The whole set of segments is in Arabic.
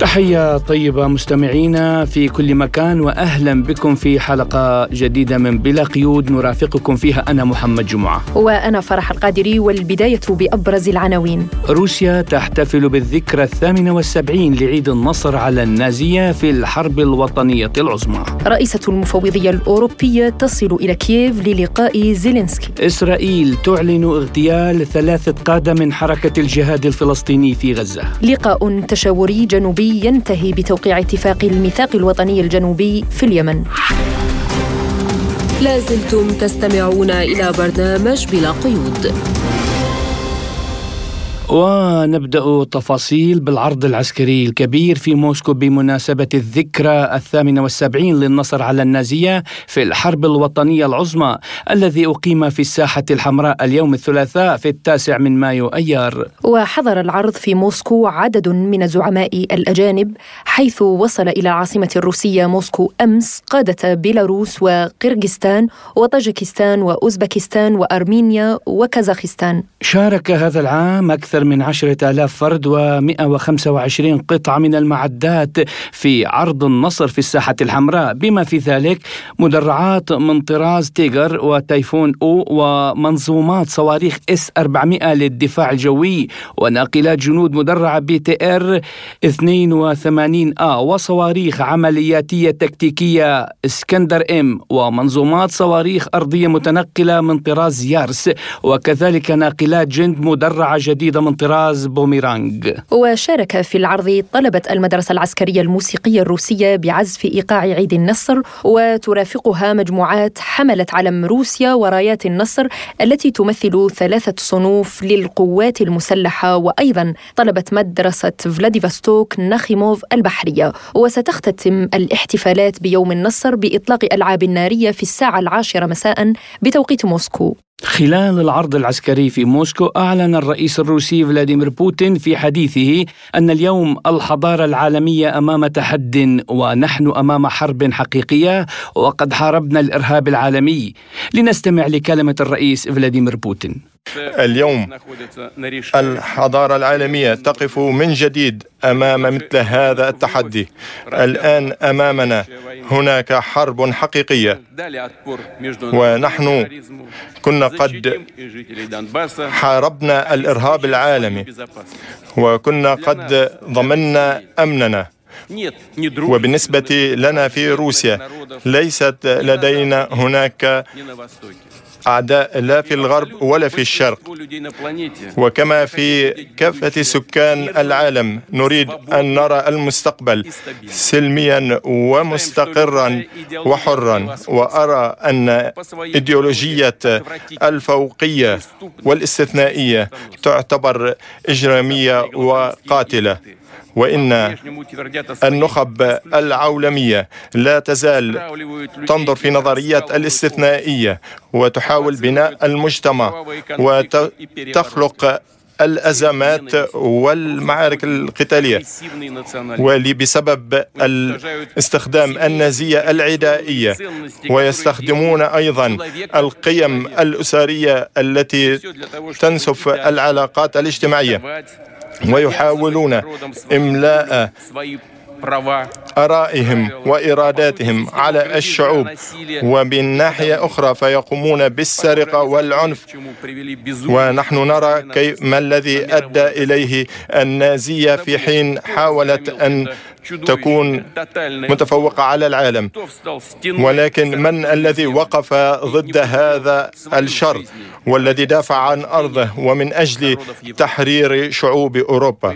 تحية طيبة مستمعينا في كل مكان وأهلا بكم في حلقة جديدة من بلا قيود. نرافقكم فيها أنا محمد جمعة. وأنا فرح القادري والبداية بأبرز العناوين. روسيا تحتفل بالذكرى الثامنة والسبعين لعيد النصر على النازية في الحرب الوطنية العظمى. رئيسة المفوضية الأوروبية تصل إلى كييف للقاء زيلينسكي. إسرائيل تعلن اغتيال ثلاثة قادة من حركة الجهاد الفلسطيني في غزة. لقاء تشاوري جنوبي ينتهي بتوقيع اتفاق الميثاق الوطني الجنوبي في اليمن. لازلتم تستمعون إلى برنامج بلا قيود. ونبدأ تفاصيل بالعرض العسكري الكبير في موسكو بمناسبة الذكرى الثامنة والسبعين للنصر على النازية في الحرب الوطنية العظمى الذي أقيم في الساحة الحمراء اليوم الثلاثاء في التاسع من مايو أيار. وحضر العرض في موسكو عدد من الزعماء الأجانب حيث وصل إلى العاصمة الروسية موسكو أمس قادة بيلاروس وقرغستان وطاجكستان وأوزبكستان وأرمينيا وكازاخستان. شارك هذا العام أكثر من عشرة آلاف فرد و125 قطعة من المعدات في عرض النصر في الساحة الحمراء. بما في ذلك مدرعات من طراز تيغر وتايفون أو ومنظومات صواريخ إس 400 للدفاع الجوي وناقلات جنود مدرعة بي تي آر 82 آ وصواريخ عملياتية تكتيكية إسكندر إم ومنظومات صواريخ أرضية متنقلة من طراز يارس. وكذلك ناقلات جند مدرعة جديدة من طراز بوميرانج وشارك في العرض طلبة المدرسة العسكرية الموسيقية الروسية بعزف إيقاع عيد النصر وترافقها مجموعات حملت علم روسيا ورايات النصر التي تمثل ثلاثة صنوف للقوات المسلحة وأيضا طلبة مدرسة فلاديفستوك ناخيموف البحرية. وستختتم الاحتفالات بيوم النصر بإطلاق ألعاب نارية في الساعة العاشرة مساء بتوقيت موسكو. خلال العرض العسكري في موسكو أعلن الرئيس الروسي فلاديمير بوتين في حديثه أن اليوم الحضارة العالمية أمام تحد ونحن أمام حرب حقيقية وقد حاربنا الإرهاب العالمي. لنستمع لكلمة الرئيس فلاديمير بوتين. اليوم الحضارة العالمية تقف من جديد أمام مثل هذا التحدي. الآن أمامنا هناك حرب حقيقية. ونحن كنا قد حاربنا الإرهاب العالمي. وكنا قد ضمننا أمننا. وبالنسبة لنا في روسيا ليست لدينا هناك أعداء لا في الغرب ولا في الشرق. وكما في كافة سكان العالم نريد أن نرى المستقبل سلميا ومستقرا وحرا وأرى أن إيديولوجية الفوقية والاستثنائية تعتبر إجرامية وقاتلة. وإن النخب العولمية لا تزال تنظر في نظرية الاستثنائية وتحاول بناء المجتمع وتخلق الأزمات والمعارك القتالية. ولي بسبب الاستخدام النازية العدائية ويستخدمون أيضا القيم الأسرية التي تنسف العلاقات الاجتماعية. ويحاولون إملاء آرائهم وإراداتهم على الشعوب ومن ناحية أخرى فيقومون بالسرقة والعنف. ونحن نرى ما الذي أدى إليه النازية في حين حاولت أن تكون متفوقة على العالم. ولكن من الذي وقف ضد هذا الشر والذي دافع عن أرضه ومن أجل تحرير شعوب أوروبا؟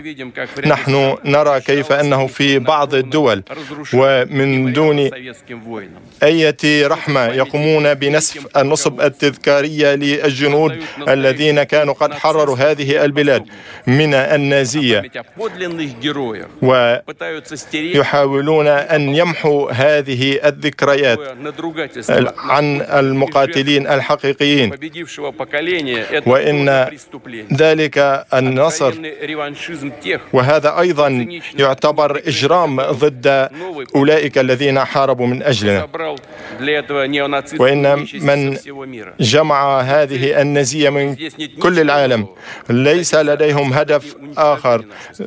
نحن نرى كيف أنه في بعض الدول. ومن دون أي رحمة يقومون بنسف النصب التذكارية للجنود الذين كانوا قد حرروا هذه البلاد من النازية. ويحاولون أن يمحوا هذه الذكريات عن المقاتلين الحقيقيين. وإن ذلك النصر. وهذا أيضا يعتبر إجرام. ضد أولئك الذين حاربوا من أجلنا. وإن من جمع هذه النزية من كل العالم ليس لديهم هدف آخر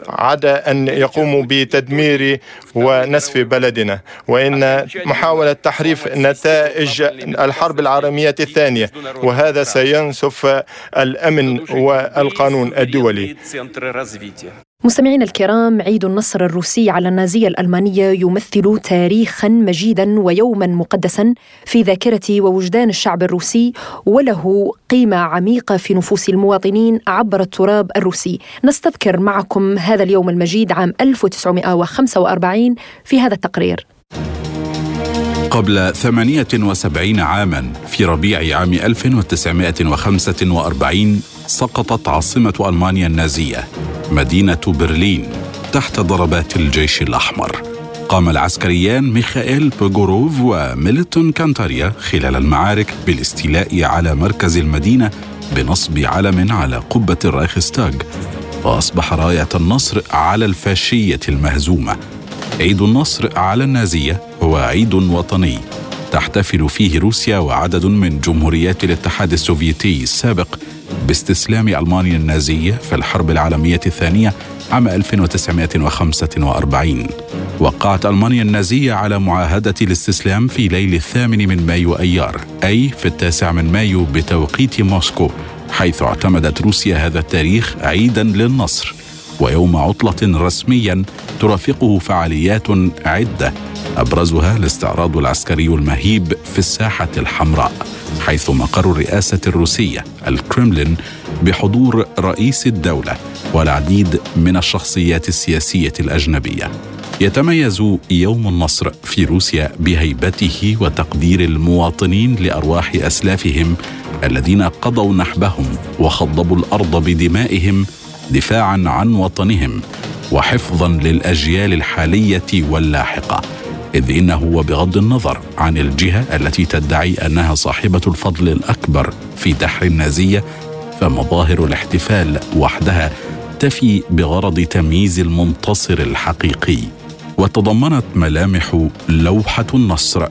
عدا أن يقوموا بتدمير ونسف بلدنا. وإن محاولة تحريف نتائج الحرب العالمية الثانية وهذا سينسف الأمن والقانون الدولي. مستمعينا الكرام عيد النصر الروسي على النازية الألمانية يمثل تاريخا مجيدا ويوما مقدسا في ذاكرة ووجدان الشعب الروسي وله قيمة عميقة في نفوس المواطنين عبر التراب الروسي. نستذكر معكم هذا اليوم المجيد عام 1945 في هذا التقرير. قبل 78 عاما في ربيع عام 1945 سقطت عاصمة ألمانيا النازية مدينة برلين تحت ضربات الجيش الأحمر. قام العسكريان ميخائيل بوغوروف وميلتون كانتاريا خلال المعارك بالاستيلاء على مركز المدينة بنصب علم على قبة الرايخستاغ وأصبح راية النصر على الفاشية المهزومة. عيد النصر على النازية هو عيد وطني تحتفل فيه روسيا وعدد من جمهوريات الاتحاد السوفيتي السابق باستسلام ألمانيا النازية في الحرب العالمية الثانية عام 1945 وقعت ألمانيا النازية على معاهدة الاستسلام في ليل الثامن من مايو أيار أي في التاسع من مايو بتوقيت موسكو حيث اعتمدت روسيا هذا التاريخ عيدا للنصر. ويوم عطلة رسميا ترافقه فعاليات عدة أبرزها الاستعراض العسكري المهيب في الساحة الحمراء حيث مقر الرئاسة الروسية الكرملين بحضور رئيس الدولة والعديد من الشخصيات السياسية الأجنبية. يتميز يوم النصر في روسيا بهيبته وتقدير المواطنين لأرواح أسلافهم الذين قضوا نحبهم وخضبوا الأرض بدمائهم دفاعا عن وطنهم وحفظا للأجيال الحالية واللاحقة إذ إنه وبغض النظر عن الجهة التي تدعي أنها صاحبة الفضل الأكبر في دحر النازية فمظاهر الاحتفال وحدها تفي بغرض تمييز المنتصر الحقيقي. وتضمنت ملامح لوحة النصر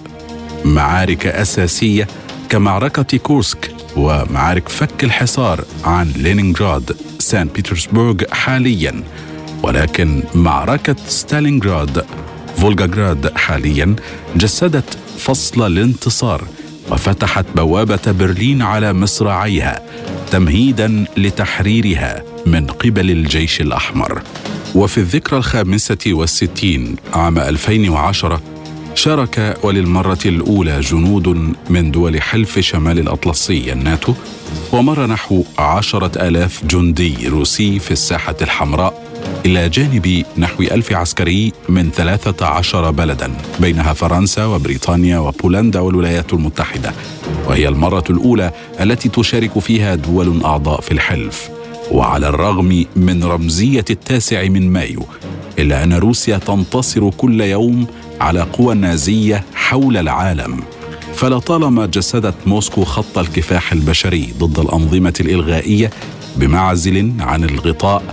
معارك أساسية كمعركة كورسك ومعارك فك الحصار عن لينينغراد سان بيترسبورغ حاليا. ولكن معركة ستالينغراد فولغاغراد حاليا جسدت فصل الانتصار وفتحت بوابة برلين على مصراعيها تمهيدا لتحريرها من قبل الجيش الأحمر. وفي الذكرى الخامسة والستين عام 2010 شارك وللمرة الأولى جنود من دول حلف شمال الأطلسي الناتو ومر نحو عشرة آلاف جندي روسي في الساحة الحمراء إلى جانب نحو ألف عسكري من 13 بلدا بينها فرنسا وبريطانيا وبولندا والولايات المتحدة وهي المرة الأولى التي تشارك فيها دول أعضاء في الحلف. وعلى الرغم من رمزية التاسع من مايو إلا أن روسيا تنتصر كل يوم على قوى النازية حول العالم. فلطالما جسدت موسكو خط الكفاح البشري ضد الأنظمة الإلغائية بمعزل عن الغطاء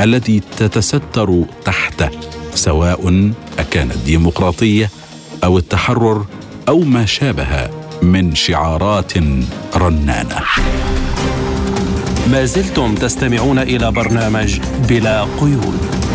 التي تتستر تحته سواء أكانت ديمقراطية أو التحرر أو ما شابه من شعارات رنانة. ما زلتم تستمعون إلى برنامج بلا قيود.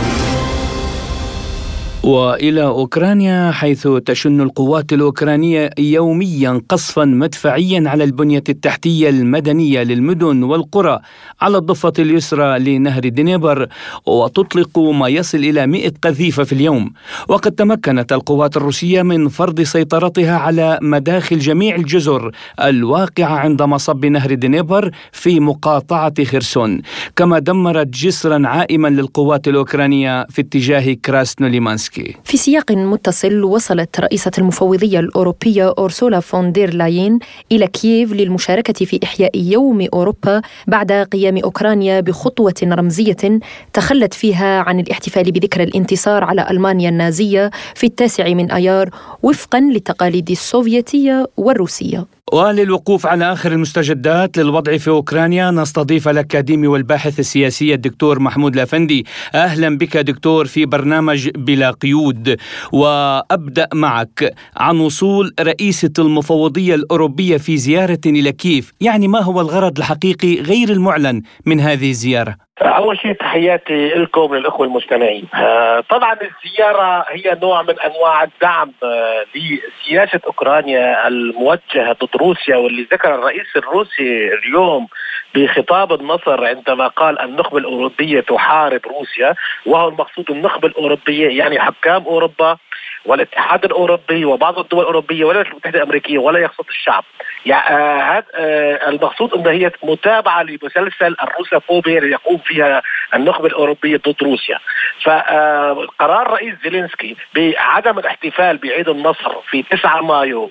وإلى أوكرانيا حيث تشن القوات الأوكرانية يوميا قصفا مدفعيا على البنية التحتية المدنية للمدن والقرى على الضفة اليسرى لنهر دنيبر وتطلق ما يصل إلى 100 قذيفة في اليوم. وقد تمكنت القوات الروسية من فرض سيطرتها على مداخل جميع الجزر الواقعة عند مصب نهر دنيبر في مقاطعة خرسون. كما دمرت جسرا عائما للقوات الأوكرانية في اتجاه كراسنوليمانسك. زيلينسكي في سياق متصل وصلت رئيسة المفوضية الأوروبية أورسولا فون دير لاين إلى كييف للمشاركة في إحياء يوم أوروبا بعد قيام أوكرانيا بخطوة رمزية تخلت فيها عن الاحتفال بذكرى الانتصار على ألمانيا النازية في التاسع من أيار وفقا للتقاليد السوفيتية والروسية. وللوقوف على آخر المستجدات للوضع في أوكرانيا. نستضيف الأكاديمي والباحث السياسي الدكتور محمود لافندي. أهلا بك دكتور في برنامج بلا قيود. وأبدأ معك عن وصول رئيسة المفوضية الأوروبية في زيارة إلى كيف يعني ما هو الغرض الحقيقي غير المعلن من هذه الزيارة؟ أول شيء تحياتي لكم للإخوة المستمعين. آه، طبعا الزيارة هي نوع من أنواع الدعم آه، لسياسة أوكرانيا الموجهة ضد روسيا واللي ذكر الرئيس الروسي اليوم بخطاب النصر عندما قال النخبة الأوروبية تحارب روسيا وهو المقصود النخبة الأوروبية يعني حكام أوروبا والاتحاد الأوروبي وبعض الدول الأوروبية والولايات المتحده الامريكيه ولا يقصد الشعب يعني هذا آه المقصود إن هي متابعة لمسلسل الروسافوبيا اللي يقوم فيها النخبة الأوروبية ضد روسيا. فقرار رئيس زيلينسكي بعدم الاحتفال بعيد النصر في 9 مايو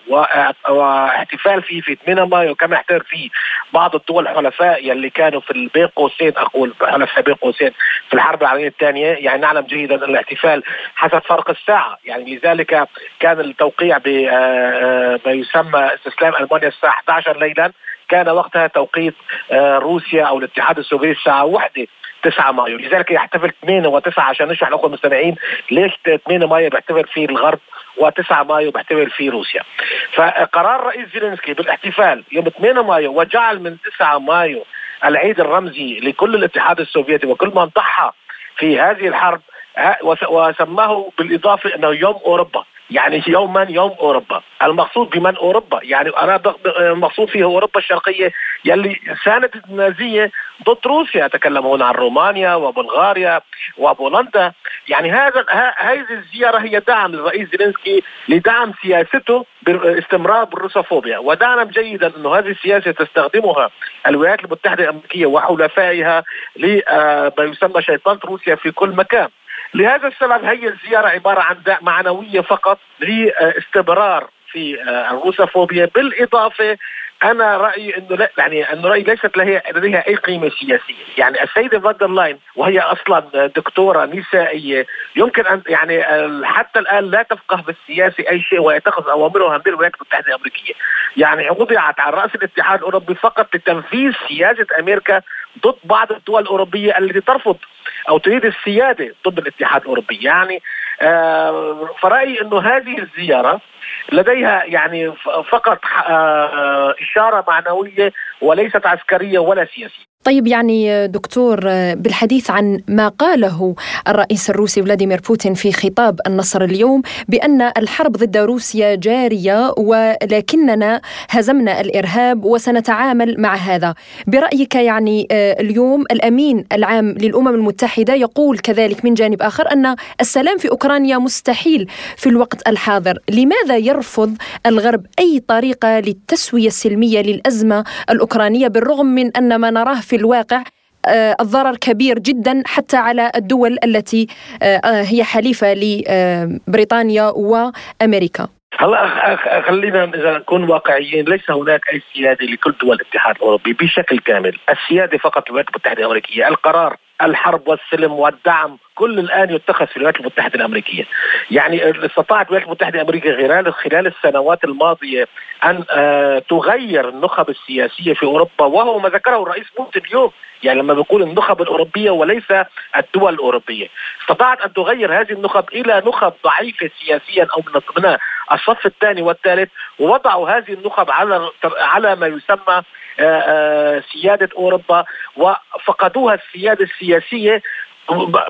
واحتفال فيه في 8 مايو كما احتفل فيه بعض الدول الحلفاء يلي كانوا في بين قوسين أقول حلفاء بين قوسين في الحرب العالمية الثانية. يعني نعلم جيدا إن الاحتفال حسب فرق الساعة. يعني لذلك كان التوقيع آه، آه، يسمى استسلام ألمانيا الساعة 11 ليلا. كان وقتها توقيت آه، روسيا أو الاتحاد السوفيتي الساعة 1 9 مايو. لذلك يحتفل 8 و9 عشان نشرح لاخوة المستمعين ليش 8 مايو بيحتفل فيه الغرب و9 مايو بيحتفل فيه روسيا. فقرار رئيس زيلينسكي بالاحتفال يوم 8 مايو وجعل من 9 مايو العيد الرمزي لكل الاتحاد السوفيتي وكل من ضحى في هذه الحرب وسماه بالإضافة إنه يوم أوروبا. يعني يوما يوم أوروبا. المقصود بمن أوروبا. يعني أنا المقصود فيه أوروبا الشرقية يلي ساندت النازية ضد روسيا. تكلمون عن رومانيا وبلغاريا وبولندا. يعني هذا هذه الزيارة هي دعم للرئيس زيلينسكي لدعم سياسته باستمرار بالروسوفوبيا. ونعلم جيدا إنه هذه السياسة تستخدمها الولايات المتحدة الأمريكية وحلفائها لما يسمى شيطنه روسيا في كل مكان. لهذا السبب هي الزيارة عبارة عن معنوية فقط لاستمرار في آه، الروسوفوبيا. بالإضافة أنا رأيي إنه لا يعني إنه رأيي ليست لديها أي قيمة سياسية، يعني السيدة فون دير لاين وهي أصلا دكتورة نسائية يمكن أن يعني حتى الآن لا تفقه بالسياسة أي شيء ويتخذ أوامرها من الولايات المتحدة الأمريكية، يعني وضعت على رأس الاتحاد الأوروبي فقط لتنفيذ سياسة أمريكا ضد بعض الدول الأوروبية التي ترفض أو تريد السيادة ضد الاتحاد الأوروبي، يعني آه فرأيي إنه هذه الزيارة لديها يعني فقط آه إشارة معنوية وليست عسكرية ولا سياسية. طيب يعني دكتور بالحديث عن ما قاله الرئيس الروسي فلاديمير بوتين في خطاب النصر اليوم بأن الحرب ضد روسيا جارية ولكننا هزمنا الإرهاب وسنتعامل مع هذا. برأيك يعني اليوم الأمين العام للأمم المتحدة يقول كذلك من جانب آخر أن السلام في أوكرانيا مستحيل في الوقت الحاضر، لماذا يرفض الغرب أي طريقة للتسوية السلمية للأزمة الأوكرانية بالرغم من أن ما نراه في الواقع آه، الضرر كبير جدا حتى على الدول التي آه، آه، هي حليفة لبريطانيا وأمريكا. هلا خلينا إذا نكون واقعيين ليس هناك أي سيادة لكل دول الاتحاد الأوروبي بشكل كامل، السيادة فقط للولايات المتحدة الأمريكية، القرار الحرب والسلم والدعم كل الآن يتخذ في الولايات المتحدة الأمريكية. يعني استطاعت الولايات المتحدة الأمريكية خلال خلال السنوات الماضية أن آه تغير النخب السياسية في أوروبا وهو ما ذكره الرئيس بوتين اليوم يعني لما بيقول النخب الأوروبية وليس الدول الأوروبية استطاعت أن تغير هذه النخب إلى نخب ضعيفة سياسيا أو من الصف الثاني والثالث ووضعوا هذه النخب على على ما يسمى سيادة أوروبا وفقدوها السيادة السياسية.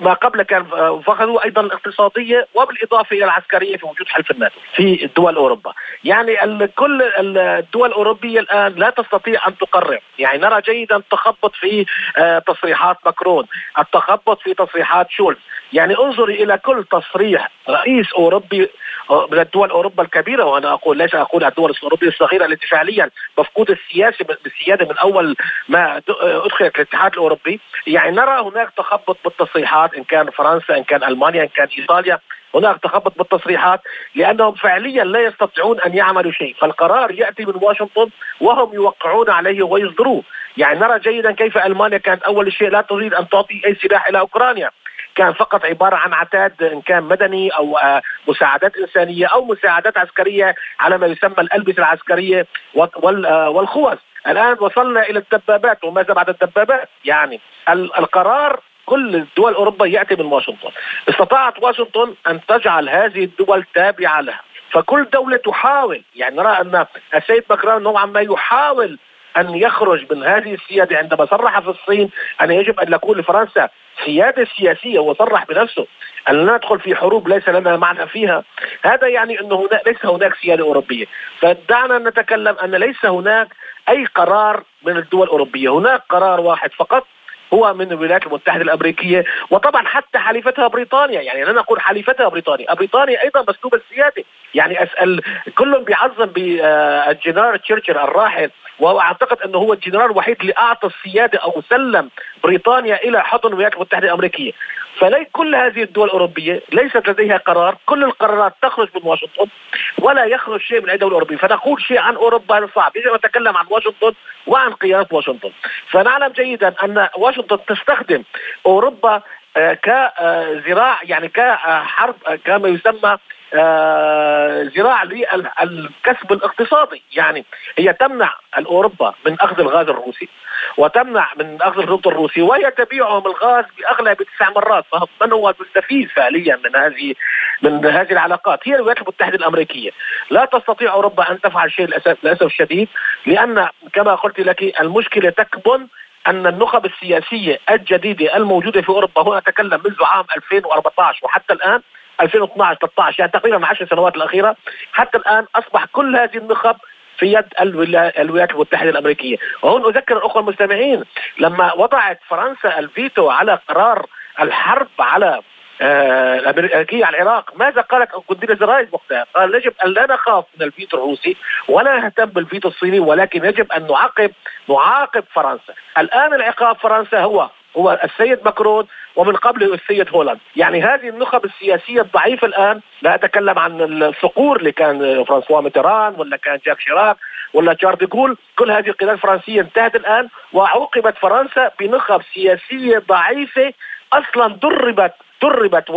ما قبل كان فقدوا أيضا الاقتصادية وبالإضافة إلى العسكرية في وجود حلف الناتو في دول أوروبا، يعني كل الدول الأوروبية الآن لا تستطيع أن تقرر، يعني نرى جيدا التخبط في آه، تصريحات ماكرون، التخبط في تصريحات شولز، يعني انظري إلى كل تصريح رئيس أوروبي آه، من الدول أوروبا الكبيرة وأنا أقول ليس أقول الدول الأوروبية الصغيرة التي فعليا مفقود السياسي بالسياده من أول ما أدخلت الاتحاد الأوروبي، يعني نرى هناك تخبط بالتصريحات إن كان فرنسا إن كان ألمانيا إن كان إيطاليا. هناك تخبط بالتصريحات لأنهم فعليا لا يستطيعون أن يعملوا شيء. فالقرار يأتي من واشنطن وهم يوقعون عليه ويصدروه. يعني نرى جيدا كيف ألمانيا كانت أول شيء لا تريد أن تعطي أي سلاح إلى أوكرانيا. كان فقط عبارة عن عتاد إن كان مدني أو آه، مساعدات إنسانية أو مساعدات عسكرية على ما يسمى الألبسة العسكرية آه، والخوذ. الآن وصلنا إلى الدبابات وماذا بعد الدبابات؟ يعني القرار كل الدول أوروبا يأتي من واشنطن. استطاعت واشنطن أن تجعل هذه الدول تابعة لها. فكل دولة تحاول يعني نرى أن السيد مكرون نوعا ما يحاول أن يخرج من هذه السيادة عندما صرح في الصين أن يجب أن يكون لفرنسا سيادة سياسية وصرح بنفسه أن ندخل في حروب ليس لنا معنى فيها. هذا يعني أنه هنا ليس هناك سيادة أوروبية. فدعنا نتكلم أن ليس هناك أي قرار من الدول الأوروبية. هناك قرار واحد فقط هو من الولايات المتحدة الأمريكية وطبعا حتى حليفتها بريطانيا. يعني لا نقول حليفتها بريطانيا. بريطانيا أيضا مسلوب السيادة. يعني اسأل الكل بيعظم بالجنرال تشرشل الراحل. وهو اعتقد أنه هو الجنرال الوحيد اللي أعطى السيادة أو سلم بريطانيا إلى حضن الولايات المتحدة الأمريكية. فلي كل هذه الدول الأوروبية ليست لديها قرار. كل القرارات تخرج من واشنطن ولا يخرج شيء من أي دولة أوروبية. فنقول شيء عن أوروبا صعب يجب ان نتكلم عن واشنطن وعن قيادة واشنطن. فنعلم جيدا أن واشنطن تستخدم أوروبا آه، كذراع يعني كحرب كما يسمى ذراع للكسب الاقتصادي. يعني هي تمنع اوروبا من أخذ الغاز الروسي وتمنع من أخذ الربط الروسي وهي تبيعهم الغاز بأغلى بتسع مرات. فمن هو المستفيد فعليا من هذه من هذه العلاقات؟ هي الولايات المتحدة الأمريكية. لا تستطيع أوروبا أن تفعل شيء للاسف الشديد لأن كما قلت لك المشكلة تكمن أن النخب السياسية الجديدة الموجودة في أوروبا هنا اتكلم منذ عام 2014 وحتى الآن 2012 13 يعني تقريبا 10 سنوات الأخيرة حتى الآن أصبح كل هذه النخب في يد الولايات المتحدة الأمريكية، وهون أذكر الأخوة المستمعين لما وضعت فرنسا الفيتو على قرار الحرب على آه، الأمريكية على العراق ماذا قالت كونديليزا رايز وقتها؟ قال يجب أن لا نخاف من الفيتو الروسي ولا نهتم بالفيتو الصيني ولكن يجب أن نعاقب نعاقب فرنسا الآن عقاب فرنسا هو هو السيد ماكرون ومن قبله السيد هولاند. يعني هذه النخب السياسية الضعيفة الآن لا أتكلم عن الصقور اللي كان فرانسوا ميتران ولا كان جاك شيراك ولا شارل ديغول كل هذه القيادات الفرنسية انتهت الآن وعوقبت فرنسا بنخب سياسية ضعيفة. أصلا دربت دربت و...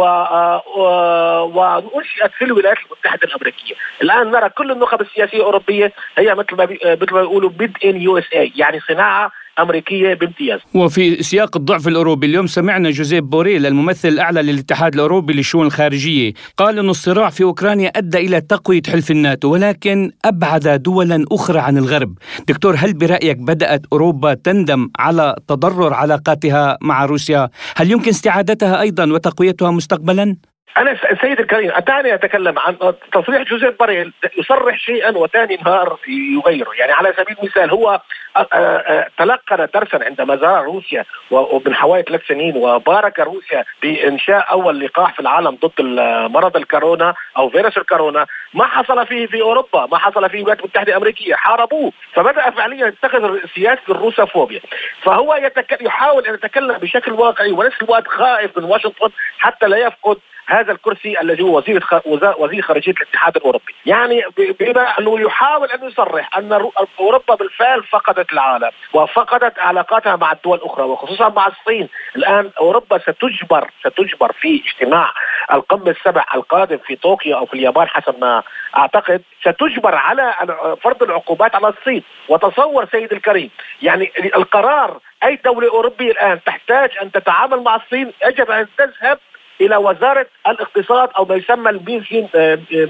وأنشئت في الولايات المتحدة الأمريكية، الآن نرى كل النخب السياسية الأوروبية هي مثل ما بي... مثل ما بيقولوا made in USA، يعني صناعة أمريكية بامتياز. وفي سياق الضعف الأوروبي اليوم سمعنا جوزيف بوريل الممثل الأعلى للاتحاد الأوروبي للشؤون الخارجية، قال ان الصراع في أوكرانيا أدى إلى تقوية حلف الناتو ولكن أبعد دولا أخرى عن الغرب. دكتور هل برأيك بدأت أوروبا تندم على تضرر علاقاتها مع روسيا؟ هل يمكن استعادتها أيضا وتقويتها مستقبلا؟ أنا سيد الكريم أتاني أتكلم عن تصريح جوزيف باريل يصرح شيئا وثاني نهار يغيره يعني على سبيل المثال هو تلقن درسا عندما زار روسيا ومن حوالي ثلاث سنين وبارك روسيا بإنشاء أول لقاح في العالم ضد مرض الكورونا أو فيروس الكورونا. ما حصل فيه في أوروبا ما حصل فيه الولايات المتحدة الأمريكية. حاربوه. فبدأ فعليا يتخذ سياسة الروسافوبيا فهو يحاول أن يتكلم بشكل واقعي ونفس الوقت خائف من واشنطن حتى لا يفقد هذا الكرسي الذي هو وزير وزير خارجية الاتحاد الأوروبي، يعني بما أنه يحاول أن يصرح أن أوروبا بالفعل فقدت العالم وفقدت علاقاتها مع الدول الأخرى وخصوصا مع الصين، الآن أوروبا ستجبر ستجبر في اجتماع القمه السبع القادم في طوكيو أو في اليابان حسب ما أعتقد. ستجبر على فرض العقوبات على الصين. وتصور سيد الكريم يعني القرار أي دولة أوروبية الآن تحتاج أن تتعامل مع الصين يجب أن تذهب إلى وزارة الاقتصاد أو ما يسمى ال main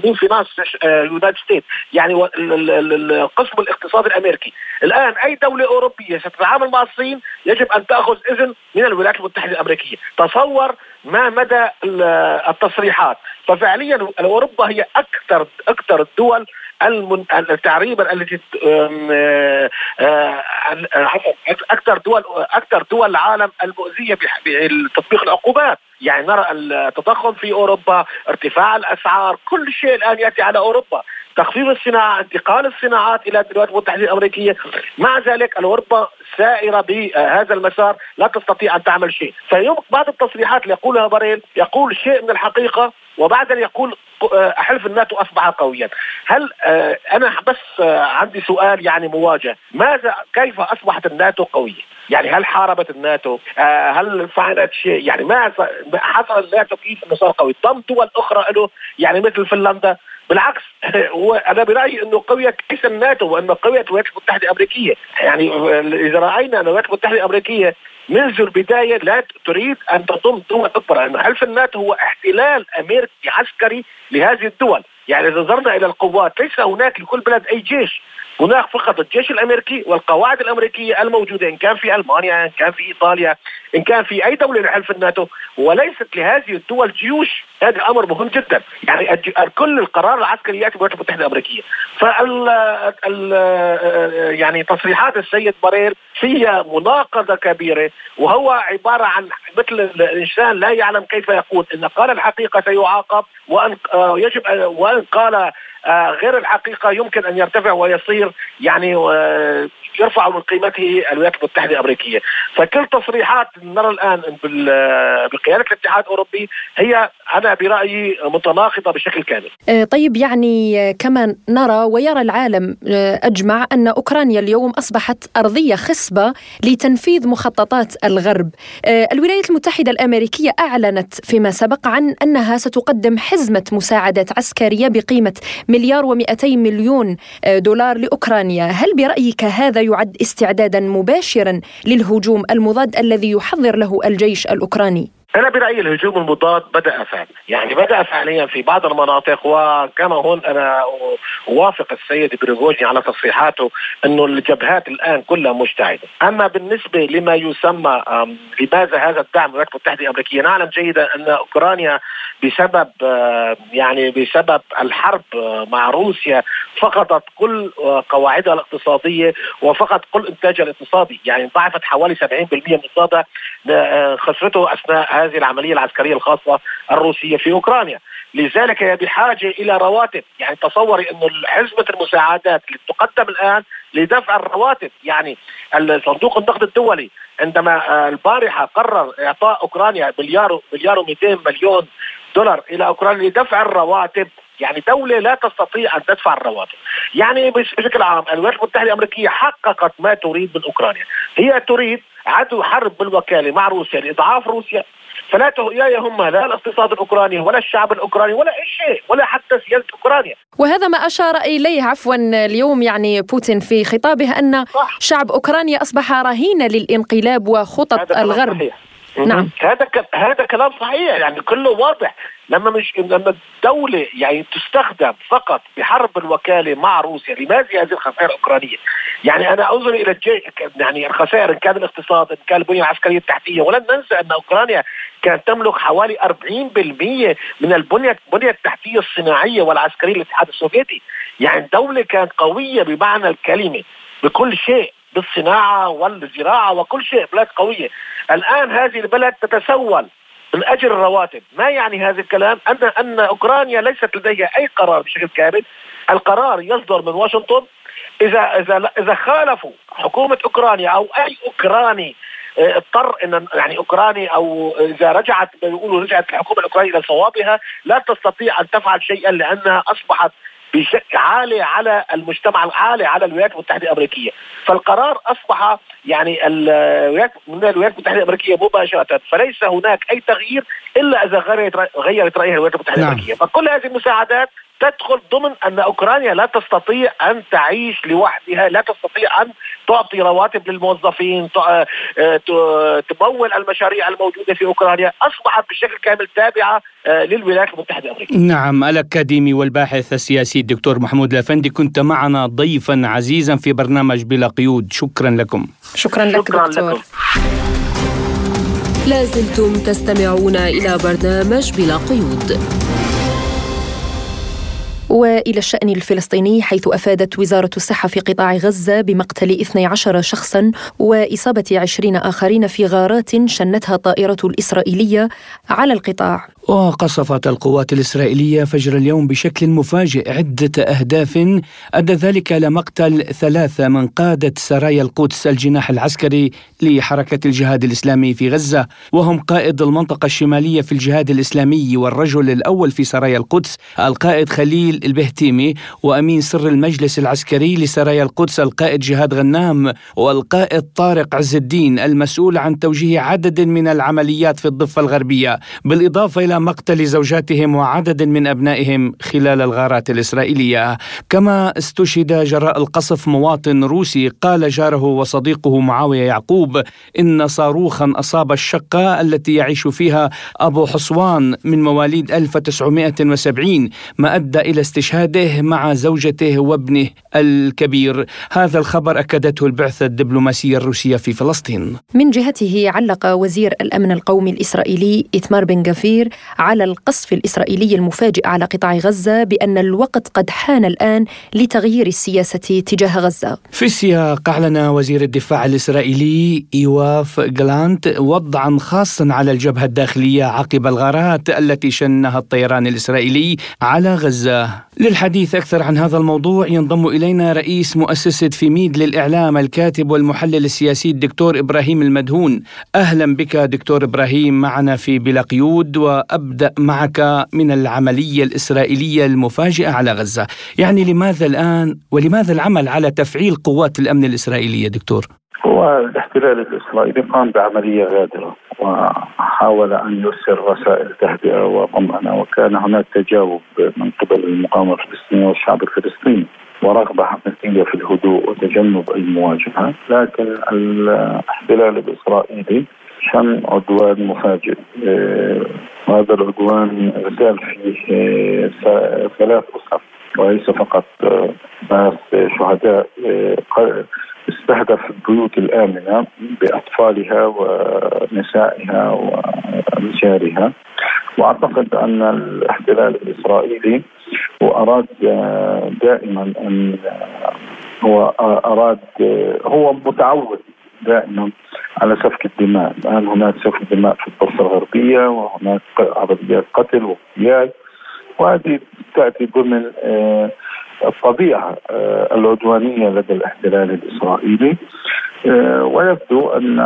main finance United States يعني القسم الاقتصادي الأمريكي. الآن أي دولة أوروبية ستتعامل مع الصين يجب أن تأخذ إذن من الولايات المتحدة الأمريكية. تصور ما مدى التصريحات. ففعليا أوروبا هي أكثر أكثر الدول المن... تقريبا التي آه، آه، أكثر دول أكثر دول العالم المؤذية بتطبيق العقوبات. يعني نرى التضخم في أوروبا ارتفاع الأسعار كل شيء الآن يأتي على أوروبا. تخفيف الصناعة انتقال الصناعات إلى الولايات المتحده الامريكيه مع ذلك الأوروبا سائرة بهذا المسار لا تستطيع أن تعمل شيء. فيوم بعض التصريحات اللي يقولها باريل يقول شيء من الحقيقة وبعد يقول حلف الناتو اصبح قويا هل آه، أنا بس آه، عندي سؤال يعني مواجه ماذا كيف أصبحت الناتو قوية يعني هل حاربت الناتو؟ آه، هل فعلت شيء؟ يعني ما حصل الناتو كيف إنه صار قوي؟ ضم دول أخرى له يعني مثل فنلندا بالعكس هو أنا برأيي إنه قوية كيس الناتو وإنه قوية الولايات المتحدة الأمريكية، يعني إذا رأينا ان الولايات المتحدة الأمريكية منذ البداية لا تريد أن تضم دول اكبر، انه حلف الناتو هو احتلال أمريكي عسكري لهذه الدول، يعني إذا نظرنا إلى القوات ليس هناك لكل بلد أي جيش، هناك فقط الجيش الأمريكي والقواعد الأمريكية الموجودة إن كان في ألمانيا إن كان في إيطاليا إن كان في أي دولة من حلف الناتو. وليست لهذه الدول جيوش. هذا أمر مهم جدا. يعني كل القرار العسكري يأتي من الولايات المتحده الامريكيه فال يعني تصريحات السيد باريل فيها مناقضة كبيرة وهو عبارة عن مثل الإنسان لا يعلم كيف يقول إن قال الحقيقة سيعاقب وان آه، يجب وإن قال آه، غير الحقيقة يمكن أن يرتفع ويصير يعني يرفع من قيمته الولايات المتحدة الأمريكية. فكل تصريحات نرى الآن بقيادة الاتحاد الأوروبي هي أنا برأيي متناقضة بشكل كامل. آه، طيب يعني كما نرى ويرى العالم أجمع أن أوكرانيا اليوم أصبحت أرضية خصبة لتنفيذ مخططات الغرب الولايات المتحدة الأمريكية أعلنت فيما سبق عن أنها ستقدم حزمة مساعدات عسكرية بقيمة مليار و200 مليون آه، دولار لأوكرانيا هل برأيك هذا يعد استعدادا مباشرا للهجوم المضاد الذي يحضر له الجيش الأوكراني؟ أنا برأيي الهجوم المضاد بدأ فعلا يعني بدأ فعليا في بعض المناطق وكما هون أنا أوافق السيد بريغوجين على تصريحاته إنه الجبهات الآن كلها مجتهدة. أما بالنسبة لما يسمى لماذا هذا الدعم الولايات المتحده الأمريكية؟ نعلم جيدا إن أوكرانيا بسبب يعني بسبب الحرب مع روسيا فقدت كل قواعدها الاقتصادية وفقدت كل إنتاجها الاقتصادي. يعني ضعفت حوالي 70% من اقتصادها آه، خسرته أثناء هذه العملية العسكرية الخاصة الروسية في أوكرانيا. لذلك هي بحاجه إلى رواتب. يعني تصوري إنه حزمه المساعدات اللي تقدم الآن لدفع الرواتب يعني صندوق النقد الدولي عندما البارحة قرر إعطاء أوكرانيا مليار مليار و200 مليون دولار إلى أوكرانيا لدفع الرواتب. يعني دولة لا تستطيع أن تدفع الرواتب. يعني بشكل عام الولايات المتحدة الأمريكية حققت ما تريد من أوكرانيا. هي تريد عدو حرب بالوكالة مع روسيا لإضعاف روسيا. فلا لا يهمها لا الاقتصاد الأوكراني ولا الشعب الأوكراني ولا أي شيء ولا حتى سياده أوكرانيا وهذا ما أشار إليه عفوا اليوم يعني بوتين في خطابه أن صح. شعب أوكرانيا أصبح رهينا للانقلاب وخطط الغرب صحيح. نعم. هذا هذا كلام صحيح يعني كله واضح. لما مش لما الدولة يعني تستخدم فقط بحرب الوكالة مع روسيا لماذا هذه الخسائر الأوكرانية؟ يعني أنا أنظر إلى الجي يعني الخسائر إن كان الاقتصاد إن كان البنية العسكرية التحتية. ولن ننسى أن أوكرانيا كانت تملك حوالي 40% من البنية البنية التحتية الصناعية والعسكرية للاتحاد السوفيتي. يعني الدولة كانت قوية بمعنى الكلمة بكل شيء. بالصناعة والزراعة وكل شيء بلاد قوية. الآن هذه البلد تتسول من أجل الرواتب، ما يعني هذا الكلام؟ ان أن أوكرانيا ليست لديها أي قرار بشكل كامل، القرار يصدر من واشنطن. اذا إذا إذا خالفوا حكومة أوكرانيا أو أي أوكراني آه، اضطر إن يعني أوكراني أو إذا رجعت بيقولوا رجعت الحكومة الأوكرانية إلى صوابها لا تستطيع أن تفعل شيئا لأنها أصبحت بشكل عالي على المجتمع العالي على الولايات المتحدة الأمريكية، فالقرار أصبح يعني الولايات من الولايات المتحدة الأمريكية مباشرة، فليس هناك أي تغيير إلا إذا غيرت غيرت رأيها الولايات المتحدة نعم. الأمريكية، فكل هذه المساعدات تدخل ضمن أن أوكرانيا لا تستطيع أن تعيش لوحدها، لا تستطيع أن تعطي رواتب للموظفين، آه، تمول المشاريع الموجودة في أوكرانيا، أصبحت بشكل كامل تابعة آه، للولايات المتحدة الأمريكية. نعم الأكاديمي والباحث السياسي الدكتور محمود الافندي كنت معنا ضيفا عزيزا في برنامج بلا قيود، شكرا لكم. شكرا لك شكرا دكتور. لكم. لازلتم تستمعون إلى برنامج بلا قيود. والى الشأن الفلسطيني حيث أفادت وزارة الصحة في قطاع غزة بمقتل 12 شخصا وإصابة 20 آخرين في غارات شنتها الطائرة الإسرائيلية على القطاع. وقصفت القوات الإسرائيلية فجر اليوم بشكل مفاجئ عدة أهداف. أدى ذلك إلى مقتل ثلاثة من قادة سرايا القدس الجناح العسكري لحركة الجهاد الإسلامي في غزة. وهم قائد المنطقة الشمالية في الجهاد الإسلامي والرجل الأول في سرايا القدس القائد خليل البهتيمي وأمين سر المجلس العسكري لسرايا القدس القائد جهاد غنام والقائد طارق عز الدين المسؤول عن توجيه عدد من العمليات في الضفة الغربية. بالإضافة إلى مقتل زوجاتهم وعدد من أبنائهم خلال الغارات الإسرائيلية. كما استشهد جراء القصف مواطن روسي قال جاره وصديقه معاوية يعقوب إن صاروخا أصاب الشقة التي يعيش فيها أبو حصوان من مواليد 1970 ما أدى إلى استشهاده مع زوجته وابنه الكبير. هذا الخبر أكدته البعثة الدبلوماسية الروسية في فلسطين. من جهته علق وزير الأمن القومي الإسرائيلي إتمار بن غفير على القصف الإسرائيلي المفاجئ على قطاع غزة بأن الوقت قد حان الآن لتغيير السياسة تجاه غزة. في السياق أعلن وزير الدفاع الإسرائيلي إيواف جلانت وضعا خاصا على الجبهة الداخلية عقب الغارات التي شنها الطيران الإسرائيلي على غزة. للحديث أكثر عن هذا الموضوع ينضم إلينا رئيس مؤسسة فيميد للإعلام الكاتب والمحلل السياسي الدكتور إبراهيم المدهون. أهلا بك دكتور إبراهيم معنا في بلا قيود وأبدأ معك من العملية الإسرائيلية المفاجئة على غزة يعني لماذا الآن ولماذا العمل على تفعيل قوات الأمن الإسرائيلية دكتور؟ هو الاحتلال الإسرائيلي قام بعملية غادرة وحاول أن يرسل رسائل تهدئة وطمأنة وكان هناك تجاوب من قبل المقاومة الفلسطينية والشعب الفلسطيني ورغبة حقيقية في الهدوء وتجنب أي مواجهة لكن الاحتلال الإسرائيلي شن عدوان مفاجئ؟ وهذا العدوان رسال فيه ثلاث أسر وليس فقط ناس شهداء استهدف البيوت الآمنة بأطفالها ونسائها ورجالها وأعتقد أن الاحتلال الإسرائيلي وأراد دائما أن هو أراد هو متعود دائما على سفك الدماء. الآن هناك سفك دماء في الضفة الغربية وهناك عمليات قتل واغتيال وهذه تأتي ضمن الطبيعة العدوانية لدى الاحتلال الإسرائيلي. ويبدو أن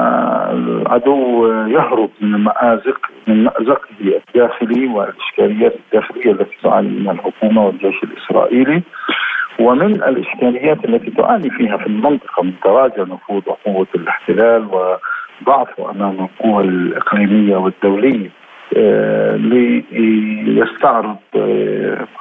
العدو يهرب من مآزق من مأزقه الداخلي والإشكاليات الداخلية التي تعاني منها الحكومة والجيش الإسرائيلي. ومن الإشكاليات التي تعاني فيها في المنطقة من تراجع نفوذ وقوة الاحتلال وضعفه أمام القوى الإقليمية والدولية ليستعرض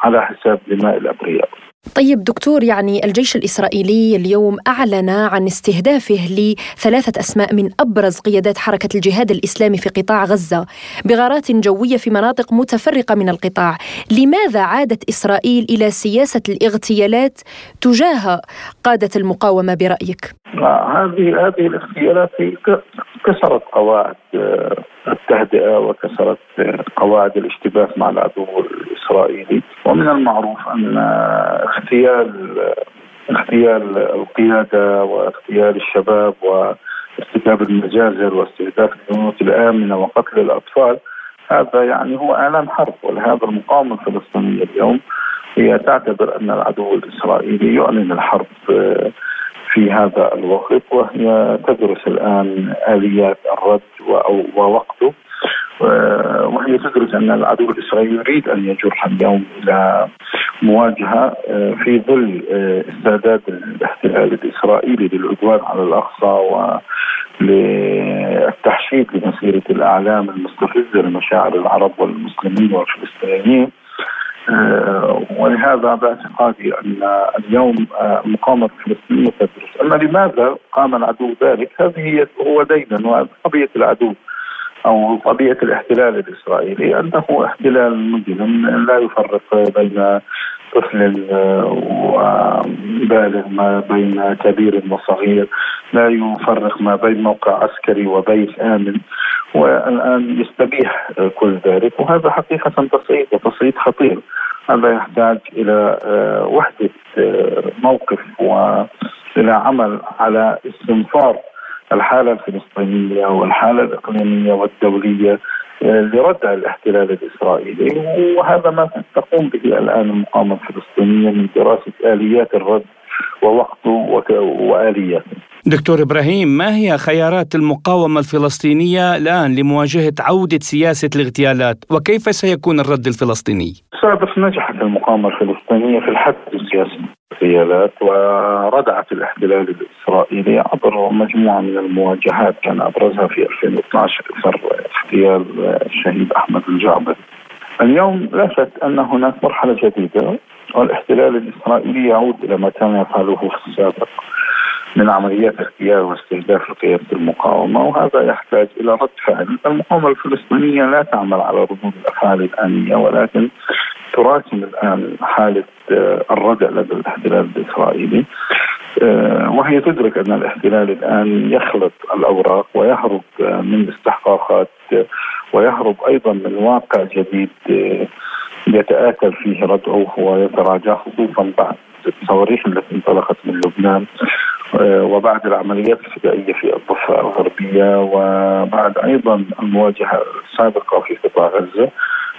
على حساب دماء الأبرياء. طيب دكتور يعني الجيش الإسرائيلي اليوم أعلن عن استهدافه لثلاثة أسماء من أبرز قيادات حركة الجهاد الإسلامي في قطاع غزة بغارات جوية في مناطق متفرقة من القطاع لماذا عادت إسرائيل إلى سياسة الاغتيالات تجاه قادة المقاومة برأيك؟ هذه هذه الاغتيالات كسرت قواعد التهدئة وكسرت قواعد الاشتباك مع العدو الإسرائيلي ومن المعروف أن اغتيال اغتيال القيادة واغتيال الشباب وارتكاب المجازر واستهداف البيوت الآمنة وقتل الأطفال هذا يعني هو اعلان حرب. ولهذا المقاومة الفلسطينية اليوم هي تعتبر أن العدو الإسرائيلي يعلن الحرب في هذا الوقت وهي تدرس الآن آليات الرد ووقته. وهي تدرس أن العدو الإسرائيلي يريد أن يجر اليوم إلى مواجهة في ظل استعداد الاحتلال الإسرائيلي للعدوان على الأقصى و للتحشيد لمسيرة الأعلام المستفزة لمشاعر العرب والمسلمين والفلسطينيين. ولهذا باعتقادي أن اليوم المقاومه الفلسطينيه تدرس، أما لماذا قام العدو ذلك؟ هذه هو دينا وطبيعه العدو. أو طبيعة الاحتلال الإسرائيلي أنه احتلال مجرم لا يفرق بين طفل وبالغ ما بين كبير وصغير لا يفرق ما بين موقع عسكري وبيت آمن والآن يستبيح كل ذلك وهذا حقيقة تصعيد وتصعيد خطير. هذا يحتاج إلى وحدة موقف والى عمل على استنفار الحالة الفلسطينية والحالة الإقليمية والدولية لردع الاحتلال الإسرائيلي وهذا ما تقوم به الآن المقاومة الفلسطينية من دراسة آليات الرد ووقته والياته. دكتور إبراهيم ما هي خيارات المقاومة الفلسطينية الآن لمواجهة عودة سياسة الاغتيالات وكيف سيكون الرد الفلسطيني؟ سابق نجحت المقاومة الفلسطينية في الحد السياسي الاغتيالات وردعت الاحتلال الإسرائيلي عبر مجموعة من المواجهات كان أبرزها في 2012 إثر اغتيال الشهيد أحمد الجعبر. اليوم لا شك أن هناك مرحلة جديدة والاحتلال الإسرائيلي يعود إلى ما كان يفعله في السابق من عمليات اغتيال واستهداف قيادة المقاومة وهذا يحتاج إلى رد فعل المقاومة الفلسطينية لا تعمل على ردود الأفعال الآنية ولكن تراكم الآن حالة آه، الردع لدى الاحتلال الإسرائيلي. آه، وهي تدرك أن الاحتلال الآن يخلط الأوراق ويهرب آه، من استحقاقات ويهرب أيضا من واقع جديد يتآكل فيه ردعه ويتراجع خصوصا بعد الصواريخ التي انطلقت من لبنان وبعد العمليات الفدائية في الضفة الغربية وبعد أيضا المواجهة السابقة في قطاع غزة.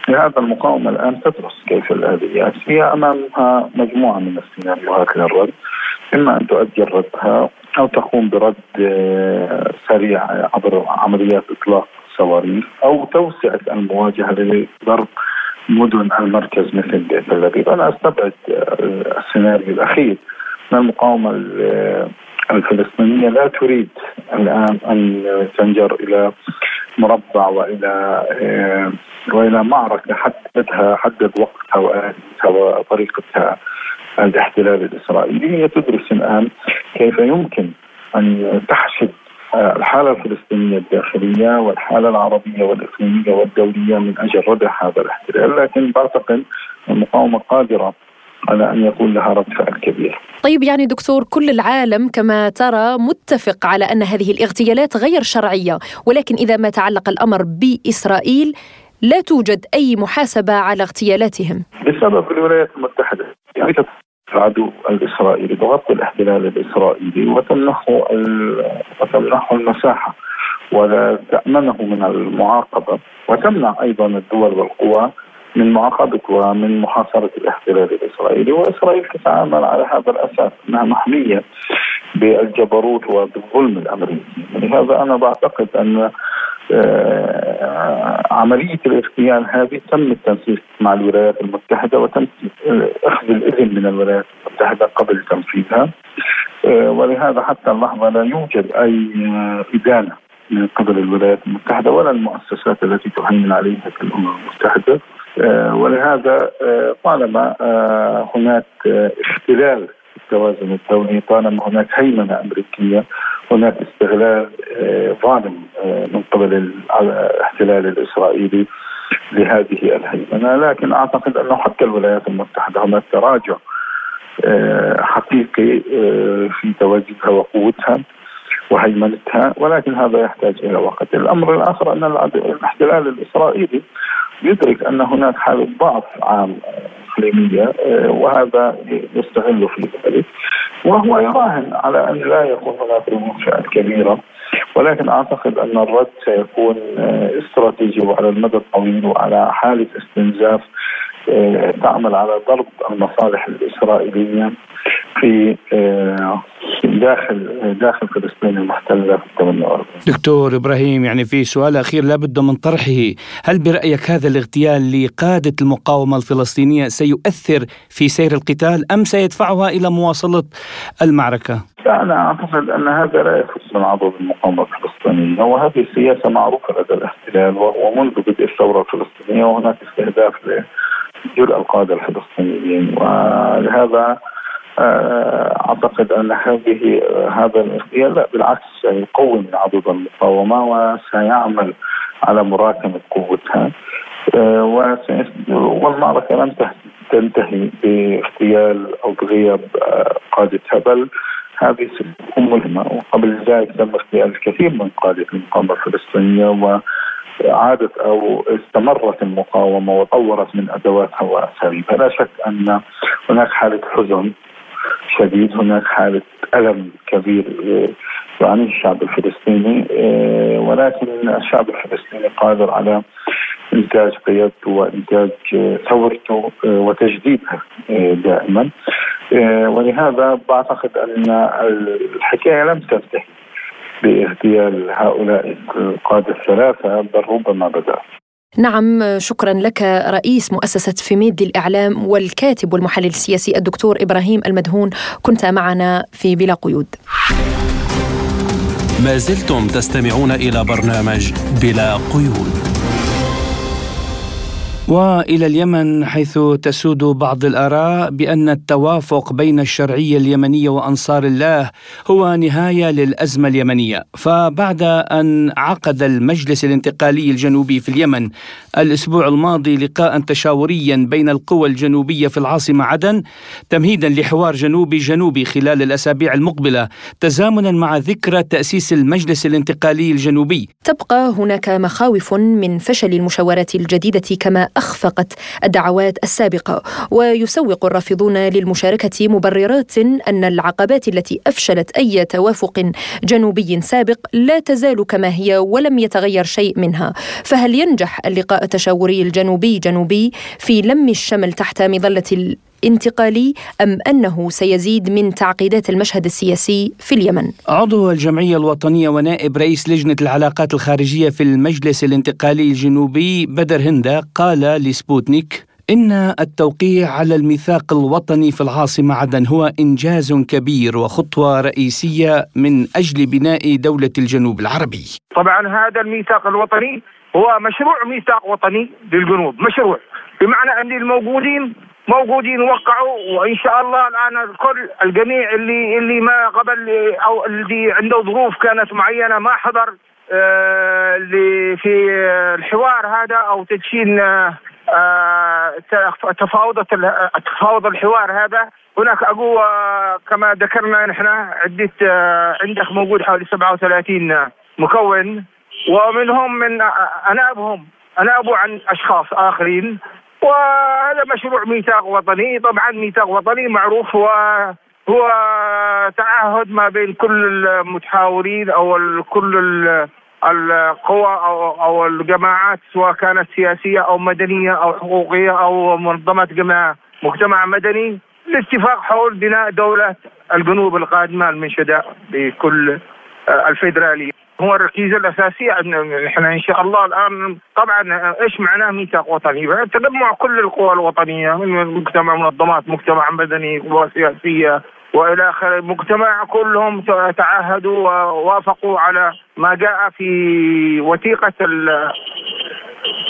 لهذا المقاومة الآن تدرس كيف الآليات. هي أمامها مجموعة من السيناريوهات للرد إما أن تؤجل ردها أو تقوم برد آه، سريع عبر عمليات إطلاق صواريخ أو توسعة المواجهة لضرب مدن المركز مثل تل أبيب. أنا أستبعد آه، السيناريو الأخير. ان المقاومة الفلسطينية لا تريد الآن أن تنجر إلى مربع وإلى آه، وإلى معركة حددها حدد وقتها وطريقتها الاحتلال الإسرائيلي. هي تدرس الآن كيف يمكن أن تحشد الحالة الفلسطينية الداخلية والحالة العربية والإقليمية والدولية من أجل ردع هذا الاحتلال. لكن بعتقد المقاومة قادرة على أن يكون لها رد فعل كبير. طيب يعني دكتور كل العالم كما ترى متفق على أن هذه الاغتيالات غير شرعية ولكن إذا ما تعلق الأمر بإسرائيل لا توجد أي محاسبة على اغتيالاتهم. بسبب الولايات المتحدة يعني العدو الإسرائيلي تغطي الاحتلال الإسرائيلي وتمنحه وتمنحه المساحة ولا تأمنه من المعاقبة. وتمنع أيضا الدول والقوى من معاقبة ومن محاصرة الاحتلال الإسرائيلي وإسرائيل تتعامل على هذا الأساس أنها محمية بالجبروت وبالظلم الأمريكي. لهذا أنا بعتقد أن آه، عملية الاغتيال هذه تم التنسيق مع الولايات المتحدة وتم أخذ الإذن من الولايات المتحدة قبل تنفيذها. آه، ولهذا حتى اللحظة لا يوجد أي آه، إدانة من قبل الولايات المتحدة ولا المؤسسات التي تهيمن عليها الأمم المتحدة. ولهذا طالما هناك اختلال التوازن الدولي طالما هناك هيمنة أمريكية هناك استغلال آه، ظالم آه، من قبل الاحتلال الإسرائيلي لهذه الهيمنة. لكن أعتقد أنه حتى الولايات المتحدة هناك تراجع آه، حقيقي في تواجدها وقوتها. وهيمنتها ولكن هذا يحتاج إلى وقت، الأمر الآخر أن الاحتلال الإسرائيلي يدرك أن هناك حالة ضعف عام إقليمية وهذا يستغل في ذلك. وهو يراهن على أن لا يكون هناك فعل كبيرة ولكن أعتقد أن الرد سيكون استراتيجي وعلى المدى الطويل وعلى حالة استنزاف تعمل على ضرب المصالح الإسرائيلية في آه، داخل داخل فلسطين المحتلة في 48 دكتور إبراهيم يعني في سؤال أخير لابد من طرحه، هل برأيك هذا الاغتيال لقادة المقاومة الفلسطينية سيؤثر في سير القتال أم سيدفعها إلى مواصلة المعركة؟ أنا أعتقد أن هذا لا يخص من عضو المقاومه الفلسطينيه وهذه السياسة معروفة لدى الاحتلال ومنذ بدء الثورة الفلسطينية وهناك استهداف جل القاده الفلسطينيين ولهذا آه، أعتقد أن هذه هذا الاغتيال لا بالعكس سيقوي من عضد المقاومة وسيعمل على مراكمه قوتها. آه، والمعركة لن تنتهي باغتيال أو بغياب آه، قادتها بل هذه ستكون مهمة. وقبل ذلك تم اغتيال الكثير من قادة المقاومة الفلسطينية. عادت أو استمرت المقاومة وطورت من أدواتها وأساليبها، لا شك أن هناك حالة حزن شديد، هناك حالة ألم كبير يعانيه الشعب الفلسطيني ولكن الشعب الفلسطيني قادر على إنتاج قيادته وإنتاج ثورته وتجديدها دائما. ولهذا بعتقد أن الحكاية لم تنتهي. باغتيال هؤلاء القادة الثلاثة بل ربما بدأ. نعم شكرا لك رئيس مؤسسة فيميد للإعلام والكاتب والمحلل السياسي الدكتور إبراهيم المدهون. كنت معنا في بلا قيود. ما زلتم تستمعون إلى برنامج بلا قيود. وإلى اليمن حيث تسود بعض الآراء بأن التوافق بين الشرعية اليمنية وأنصار الله هو نهاية للأزمة اليمنية، فبعد أن عقد المجلس الانتقالي الجنوبي في اليمن الأسبوع الماضي لقاء تشاوريا بين القوى الجنوبية في العاصمة عدن تمهيدا لحوار جنوبي جنوبي خلال الأسابيع المقبلة تزامنا مع ذكرى تأسيس المجلس الانتقالي الجنوبي. تبقى هناك مخاوف من فشل المشاورات الجديدة كما أخفقت الدعوات السابقة. ويسوق الرافضون للمشاركة مبررات أن العقبات التي أفشلت أي توافق جنوبي سابق لا تزال كما هي ولم يتغير شيء منها. فهل ينجح اللقاء التشاوري الجنوبي جنوبي في لم الشمل تحت مظلة انتقالي أم أنه سيزيد من تعقيدات المشهد السياسي في اليمن؟ عضو الجمعية الوطنية ونائب رئيس لجنة العلاقات الخارجية في المجلس الانتقالي الجنوبي بدر هندا قال لسبوتنيك إن التوقيع على الميثاق الوطني في العاصمة عدن هو إنجاز كبير وخطوة رئيسية من أجل بناء دولة الجنوب العربي. طبعا هذا الميثاق الوطني هو مشروع ميثاق وطني للجنوب مشروع. بمعنى أن الموجودين موجودين وقعوا وإن شاء الله الآن الكل الجميع اللي اللي ما قبل أو اللي عنده ظروف كانت معينة ما حضر آه في الحوار هذا أو تدشين آه تفاوض تفاوض الحوار هذا. هناك قوة كما ذكرنا نحن عدة آه عندك موجود حوالي 37 مكون ومنهم من أنابهم أنابوا عن أشخاص آخرين. وهذا مشروع ميثاق وطني. طبعا ميثاق وطني معروف هو هو تعهد ما بين كل المتحاورين أو كل القوى أو أو الجماعات سواء كانت سياسية أو مدنية أو حقوقية أو منظمات جماعة مجتمع مدني الاتفاق حول بناء دولة الجنوب القادمة المنشدة بكل الفيدرالية. هو الركيزه الاساسيه أن إحنا إن شاء الله الآن طبعا إيش معناه ميثاق وطني؟ تجمع كل القوى الوطنية من مجتمع منظمات مجتمع مدني قوى سياسية وإلى آخره. مجتمع كلهم تعهدوا ووافقوا على ما جاء في وثيقة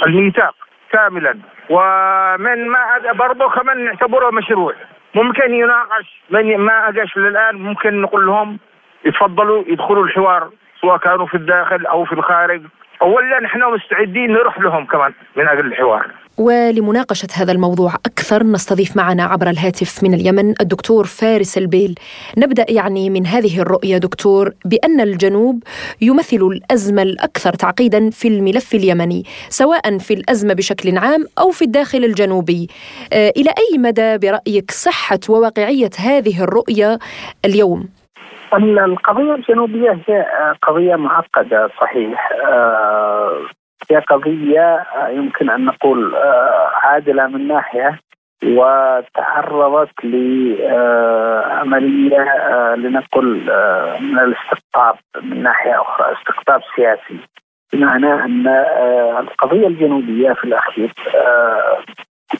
الميثاق كاملا. ومن ما برضه كمان نعتبره مشروع. ممكن يناقش من ما أجاش للآن ممكن نقول لهم يتفضلوا يدخلوا الحوار سواء كانوا في الداخل أو في الخارج اولا نحن مستعدين نروح لهم كمان من أجل الحوار. ولمناقشة هذا الموضوع أكثر نستضيف معنا عبر الهاتف من اليمن الدكتور فارس البيل. نبدأ يعني من هذه الرؤية دكتور بأن الجنوب يمثل الأزمة الأكثر تعقيدا في الملف اليمني سواء في الأزمة بشكل عام أو في الداخل الجنوبي. إلى أي مدى برأيك صحة وواقعية هذه الرؤية اليوم؟ القضية الجنوبية هي قضية معقدة صحيح. هي قضية يمكن أن نقول عادلة من ناحية وتعرضت لعملية لنقل من الاستقطاب من ناحية أخرى استقطاب سياسي. بمعنى أن القضية الجنوبية في الأخير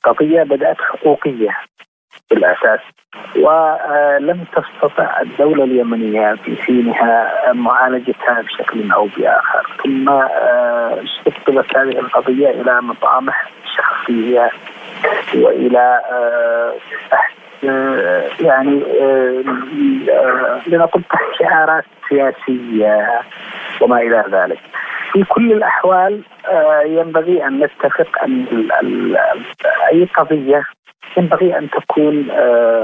قضية بدأت حقوقية. بالأساس ولم تستطع الدولة اليمنية في حينها معالجتها بشكل أو بآخر ثم استقطبت هذه القضية إلى مطامح شخصيه وإلى تحت يعني لنقل تحت شعارات سياسية وما إلى ذلك. في كل الأحوال ينبغي أن نتفق أن أي قضية ينبغي أن تكون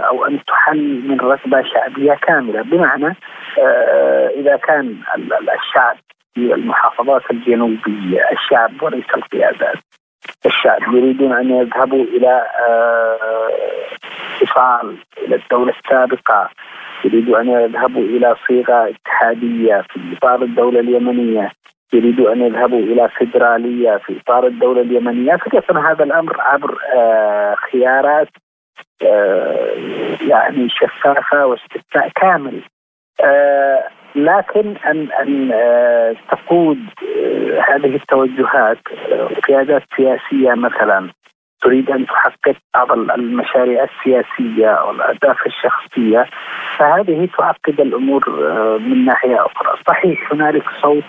أو أن تحل من رغبة شعبية كاملة. بمعنى إذا كان الشعب في المحافظات الجنوبية الشعب وليس القيادات الشعب يريدون أن يذهبوا إلى اتصال آه، إلى الدولة السابقة يريدوا أن يذهبوا إلى صيغة اتحادية في إطار الدولة اليمنية. يريدوا أن يذهبوا إلى فيدرالية في إطار الدولة اليمنية. فكيف هذا الأمر عبر آه، خيارات آه، يعني شفافة واستفتاء كامل. لكن أن أن تقود هذه التوجهات قيادات سياسية مثلا تريد أن تحقق بعض المشاريع السياسية أو الأهداف الشخصية فهذه تعقد الأمور آه، من ناحية أخرى، صحيح هنالك صوت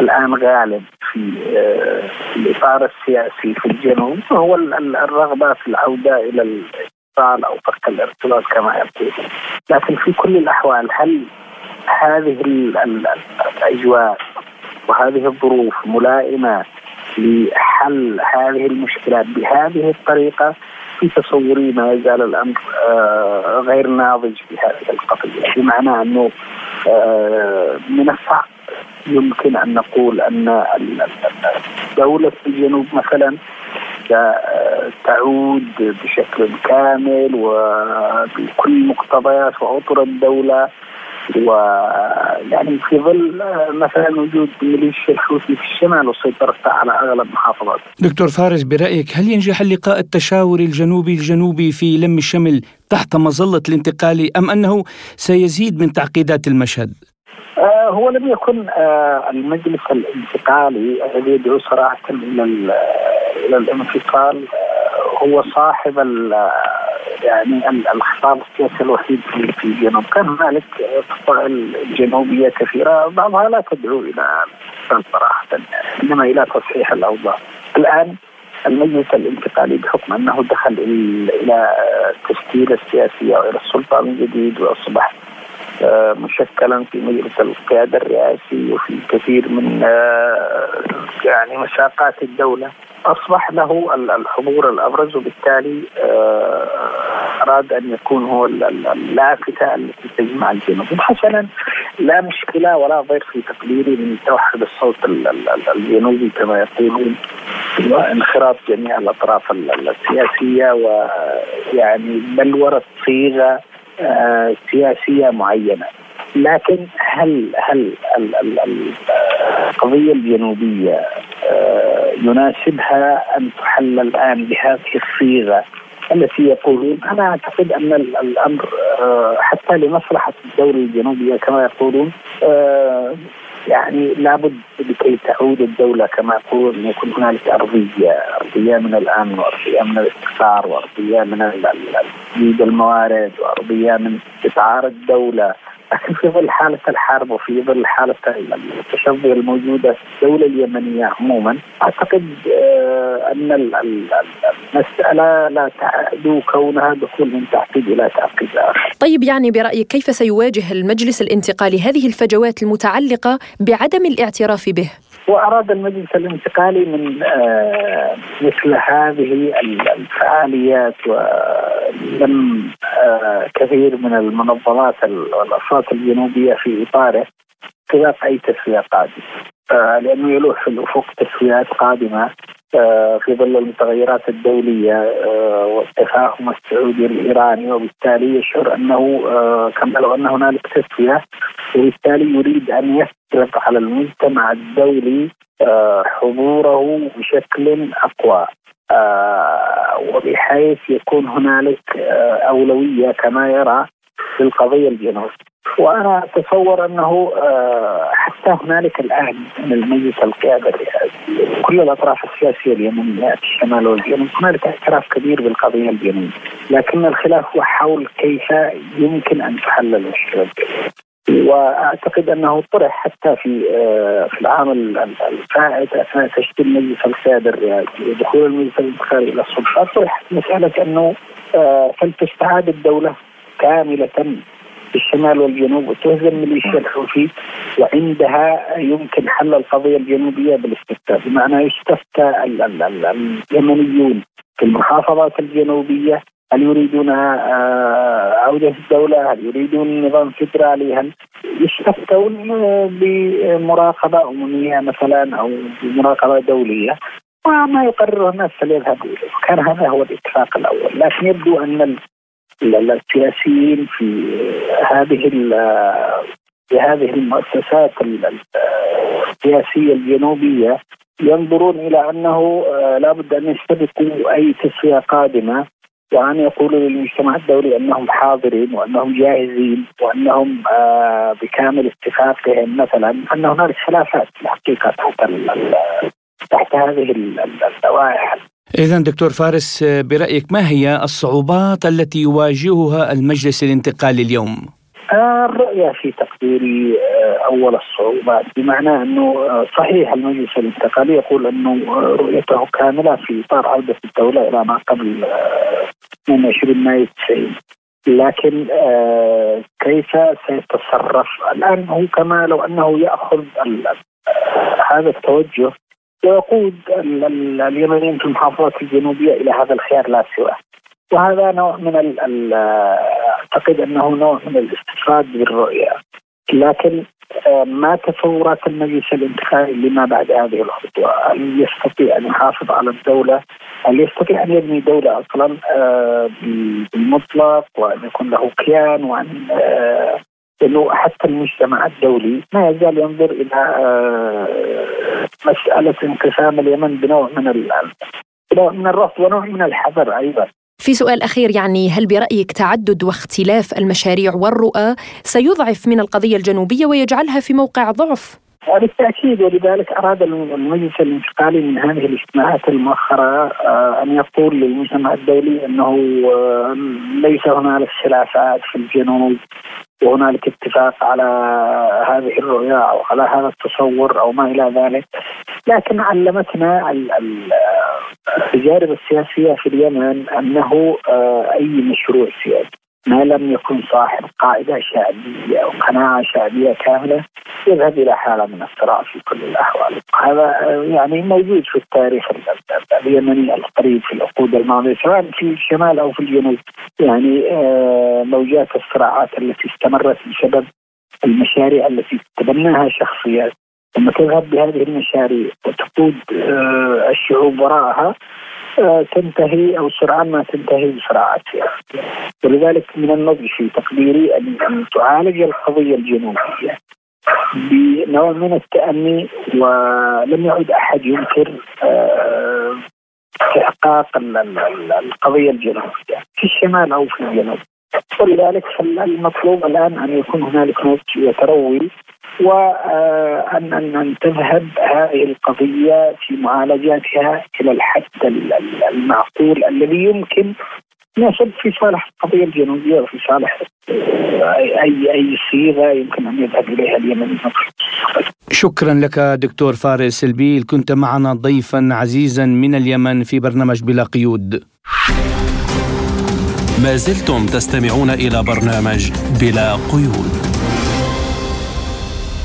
الآن غالب في آه، الإطار السياسي في الجنوب وهو الرغبة في العودة إلى الاتصال أو فك الارتباط كما يقول، لكن في كل الأحوال هل هذه الأجواء وهذه الظروف ملائمة لحل هذه المشكلات بهذه الطريقة؟ في تصوري ما يزال الأمر آه، غير ناضج في هذه القضية بمعنى أنه آه، من الصعب يمكن أن نقول أن دوله الجنوب مثلا تعود بشكل كامل وبكل مقتضيات واطر الدولة ويعني في ظل مثلا وجود ميليشيا الحوثي في الشمال وسيطرتها على أغلب محافظات. دكتور فارس برأيك هل ينجح اللقاء التشاوري الجنوبي الجنوبي في لم الشمل تحت مظلة الانتقالي أم أنه سيزيد من تعقيدات المشهد؟ آه هو لم يكن آه المجلس الانتقالي الذي يدعو صراحة إلى إلى الانفصال آه هو صاحب يعني الخطاب السياسي الوحيد في الجنوب. كان هنالك فصائل جنوبية كثيرة بعضها لا تدعو إلى صراحة إنما إلى تصحيح الأوضاع. الآن المجلس الانتقالي بحكم أنه دخل إلى التشكيله السياسيه وإلى السلطة من جديد واصبح مشكلا في مجلس القيادة الرئاسي وفي كثير من آه، يعني مساقات الدولة. أصبح له الحضور الأبرز وبالتالي آه، أراد أن يكون هو اللافتة التي تجمع الجنوب. حسنا لا مشكلة ولا ضير في تقديري من توحد الصوت الجنوبي كما يقولون. وانخراط جميع الأطراف السياسية ويعني بلورة صيغة آه، سياسية معينة. لكن هل هل القضية الجنوبية آه، يناسبها أن تحل الآن بهذه الصيغة التي يقولون؟ أنا أعتقد أن الأمر آه، حتى لمصلحة الدولة الجنوبية كما يقولون يعني لابد لكي تعود الدولة كما يقولون أن يكون هنالك أرضية أرضية من الأمن وأرضية من الاستقرار وأرضية من تجديد الموارد وأرضية من إسعار الدولة. لكن في ظل حالة الحرب وفي ظل حالة التشظي الموجودة في الدولة اليمنية عموما أعتقد آه، أن المسألة لا تعدو كونها دخول من تعقيد إلى تعقيد آخر طيب يعني برأيك كيف سيواجه المجلس الانتقالي هذه الفجوات المتعلقة بعدم الاعتراف به؟ وأراد المجلس الانتقالي من آه، مثل هذه الفعاليات ولم آه، كثير من المنظمات والأصوات الجنوبية في إطاره سياق أي تسوية قادمة آه، لأنه يلوح في الأفق تسويات قادمة في ظل المتغيرات الدولية والتفاهم السعودي الإيراني وبالتالي يشعر أنه كما لو أن هنالك تسوية وبالتالي يريد أن يفرض على المجتمع الدولي آه، حضوره بشكل أقوى. آه، وبحيث يكون هنالك آه، أولوية كما يرى للقضية الجنوب وأنا أتصور أنه حتى هنالك الآن من المجلس القياده الرئاسي كل الأطراف السياسية اليمنية في الشمال والجنوب هنالك اعتراف كبير بالقضية الجنوبيه لكن الخلاف هو حول كيف يمكن أن تحل المشكلة وأعتقد أنه طرح حتى في آه، في العام الفائت أثناء تشكيل مجلس القياده الرئاسي ودخول المجلس الانتخابي إلى السلطه طرح مسألة أنه فلتستعاد الدولة كاملة في الشمال والجنوب وتهزم ميليشيا الحوثي وعندها يمكن حل القضية الجنوبية بالاستفتاء. بمعنى يستفتى اليمنيون في المحافظات الجنوبية هل يريدون عودة الدولة؟ هل يريدون نظام فيدرالي هل يستفتون بمراقبة أممية مثلا أو بمراقبة دولية؟ وما يقرره الناس فليذهبوا إليه. كان هذا هو الإتفاق الأول. لكن يبدو أن السياسيين في هذه في هذه المؤسسات السياسية الجنوبية ينظرون إلى أنه آه، لابد أن يستبقوا أي تسوية قادمة وأن يقولوا للمجتمع الدولي أنهم حاضرين وأنهم جاهزين وأنهم آه، بكامل اتفاقهم مثلا أن هنالك خلافات في الحقيقة تحت تحت هذه اللوائح. إذا دكتور فارس برأيك ما هي الصعوبات التي يواجهها المجلس الانتقالي اليوم؟ الرؤية في تقديري آه، أول الصعوبات بمعنى أنه آه، صحيح المجلس الانتقالي يقول أنه آه، رؤيته كاملة في إطار عودة الدولة إلى ما قبل 22 مايو 90 لكن كيف سيتصرف الآن هو كما لو أنه يأخذ هذا التوجه ويقود اليمنيين في المحافظات الجنوبية إلى هذا الخيار لا سواه وهذا نوع من أعتقد أنه نوع من الاستفاد بالرؤية لكن آه، ما تصورات المجلس الانتخابي لما بعد هذه الخطوة؟ هل يستطيع أن يحافظ على الدولة؟ هل يستطيع أن يبني دولة أصلا آه، بالمطلق وأن يكون له كيان وأن آه، إنه حتى المجتمع الدولي ما يزال ينظر إلى مسألة انقسام اليمن بنوع من بنوع من الرفض ونوع من الحذر أيضا في سؤال أخير يعني هل برأيك تعدد واختلاف المشاريع والرؤى سيضعف من القضية الجنوبية ويجعلها في موقع ضعف؟ بالتاكيد ولذلك أراد المجلس الانتقالي من هذه الاجتماعات المؤخرة آه، أن يقول للمجتمع الدولي أنه آه، ليس هنالك خلافات في الجنوب وهنالك اتفاق على هذه الرؤية أو على هذا التصور أو ما إلى ذلك. لكن علمتنا التجارب السياسية في اليمن أنه آه، أي مشروع سياسي ما لم يكن صاحب قاعدة شعبية أو قناعة شعبية كاملة يذهب إلى حالة من الصراع في كل الأحوال. هذا يعني موجود في التاريخ اليمني القريب في العقود الماضية سواء في الشمال أو في الجنوب. يعني آه، موجات الصراعات التي استمرت بسبب المشاريع التي تبناها شخصيات ثم تذهب بهذه المشاريع وتقود آه، الشعوب وراءها آه، تنتهي أو سرعان ما تنتهي بصراعات سياسيه ولذلك من النضج في تقديري أن تعالج القضية الجنوبية بنوع من التأني ولم يعد أحد ينكر آه، استحقاق القضية الجنوبية في الشمال أو في الجنوب. ولذلك المطلوب الآن أن يكون هنالك نضج يتروي وأن أن أن تذهب هذه القضية في معالجاتها إلى الحد المعقول الذي يمكن. يصب في صالح القضية الجنوبية وفي صالح أي أي صيغة يمكن أن يذهب إليها اليمن شكرا لك دكتور فارس البيل. كنت معنا ضيفا عزيزا من اليمن في برنامج بلا قيود. ما زلتم تستمعون إلى برنامج بلا قيود.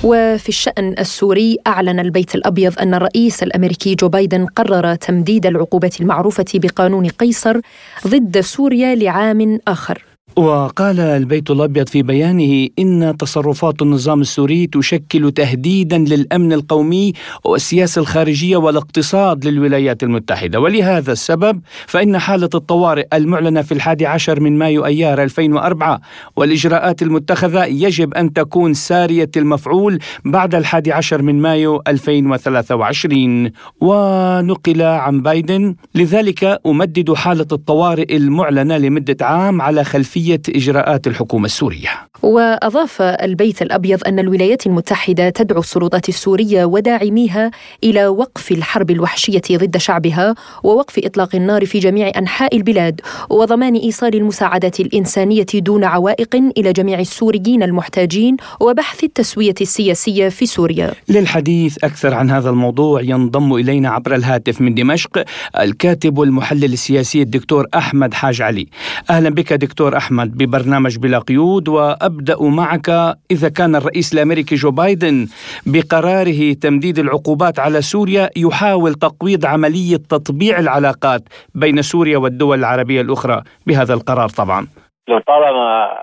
وفي الشأن السوري أعلن البيت الأبيض أن الرئيس الأمريكي جو بايدن قرر تمديد العقوبة المعروفة بقانون قيصر ضد سوريا لعام آخر. وقال البيت الأبيض في بيانه إن تصرفات النظام السوري تشكل تهديدا للأمن القومي والسياسة الخارجية والاقتصاد للولايات المتحدة. ولهذا السبب فإن حالة الطوارئ المعلنة في الحادي عشر من مايو أيار 2004 والإجراءات المتخذة يجب أن تكون سارية المفعول بعد الحادي عشر من مايو 2023 ونقل عن بايدن لذلك أمدد حالة الطوارئ المعلنة لمدة عام على خلفية كيفية إجراءات الحكومة السورية. وأضاف البيت الأبيض أن الولايات المتحدة تدعو السلطات السورية وداعميها إلى وقف الحرب الوحشية ضد شعبها ووقف إطلاق النار في جميع أنحاء البلاد وضمان إيصال المساعدات الإنسانية دون عوائق إلى جميع السوريين المحتاجين وبحث التسوية السياسية في سوريا. للحديث أكثر عن هذا الموضوع ينضم إلينا عبر الهاتف من دمشق الكاتب والمحلل السياسي الدكتور أحمد حاج علي. أهلا بك دكتور أحمد ببرنامج بلا قيود وأبدأ معك إذا كان الرئيس الأمريكي جو بايدن بقراره تمديد العقوبات على سوريا يحاول تقويض عملية تطبيع العلاقات بين سوريا والدول العربية الأخرى بهذا القرار طبعا. لطالما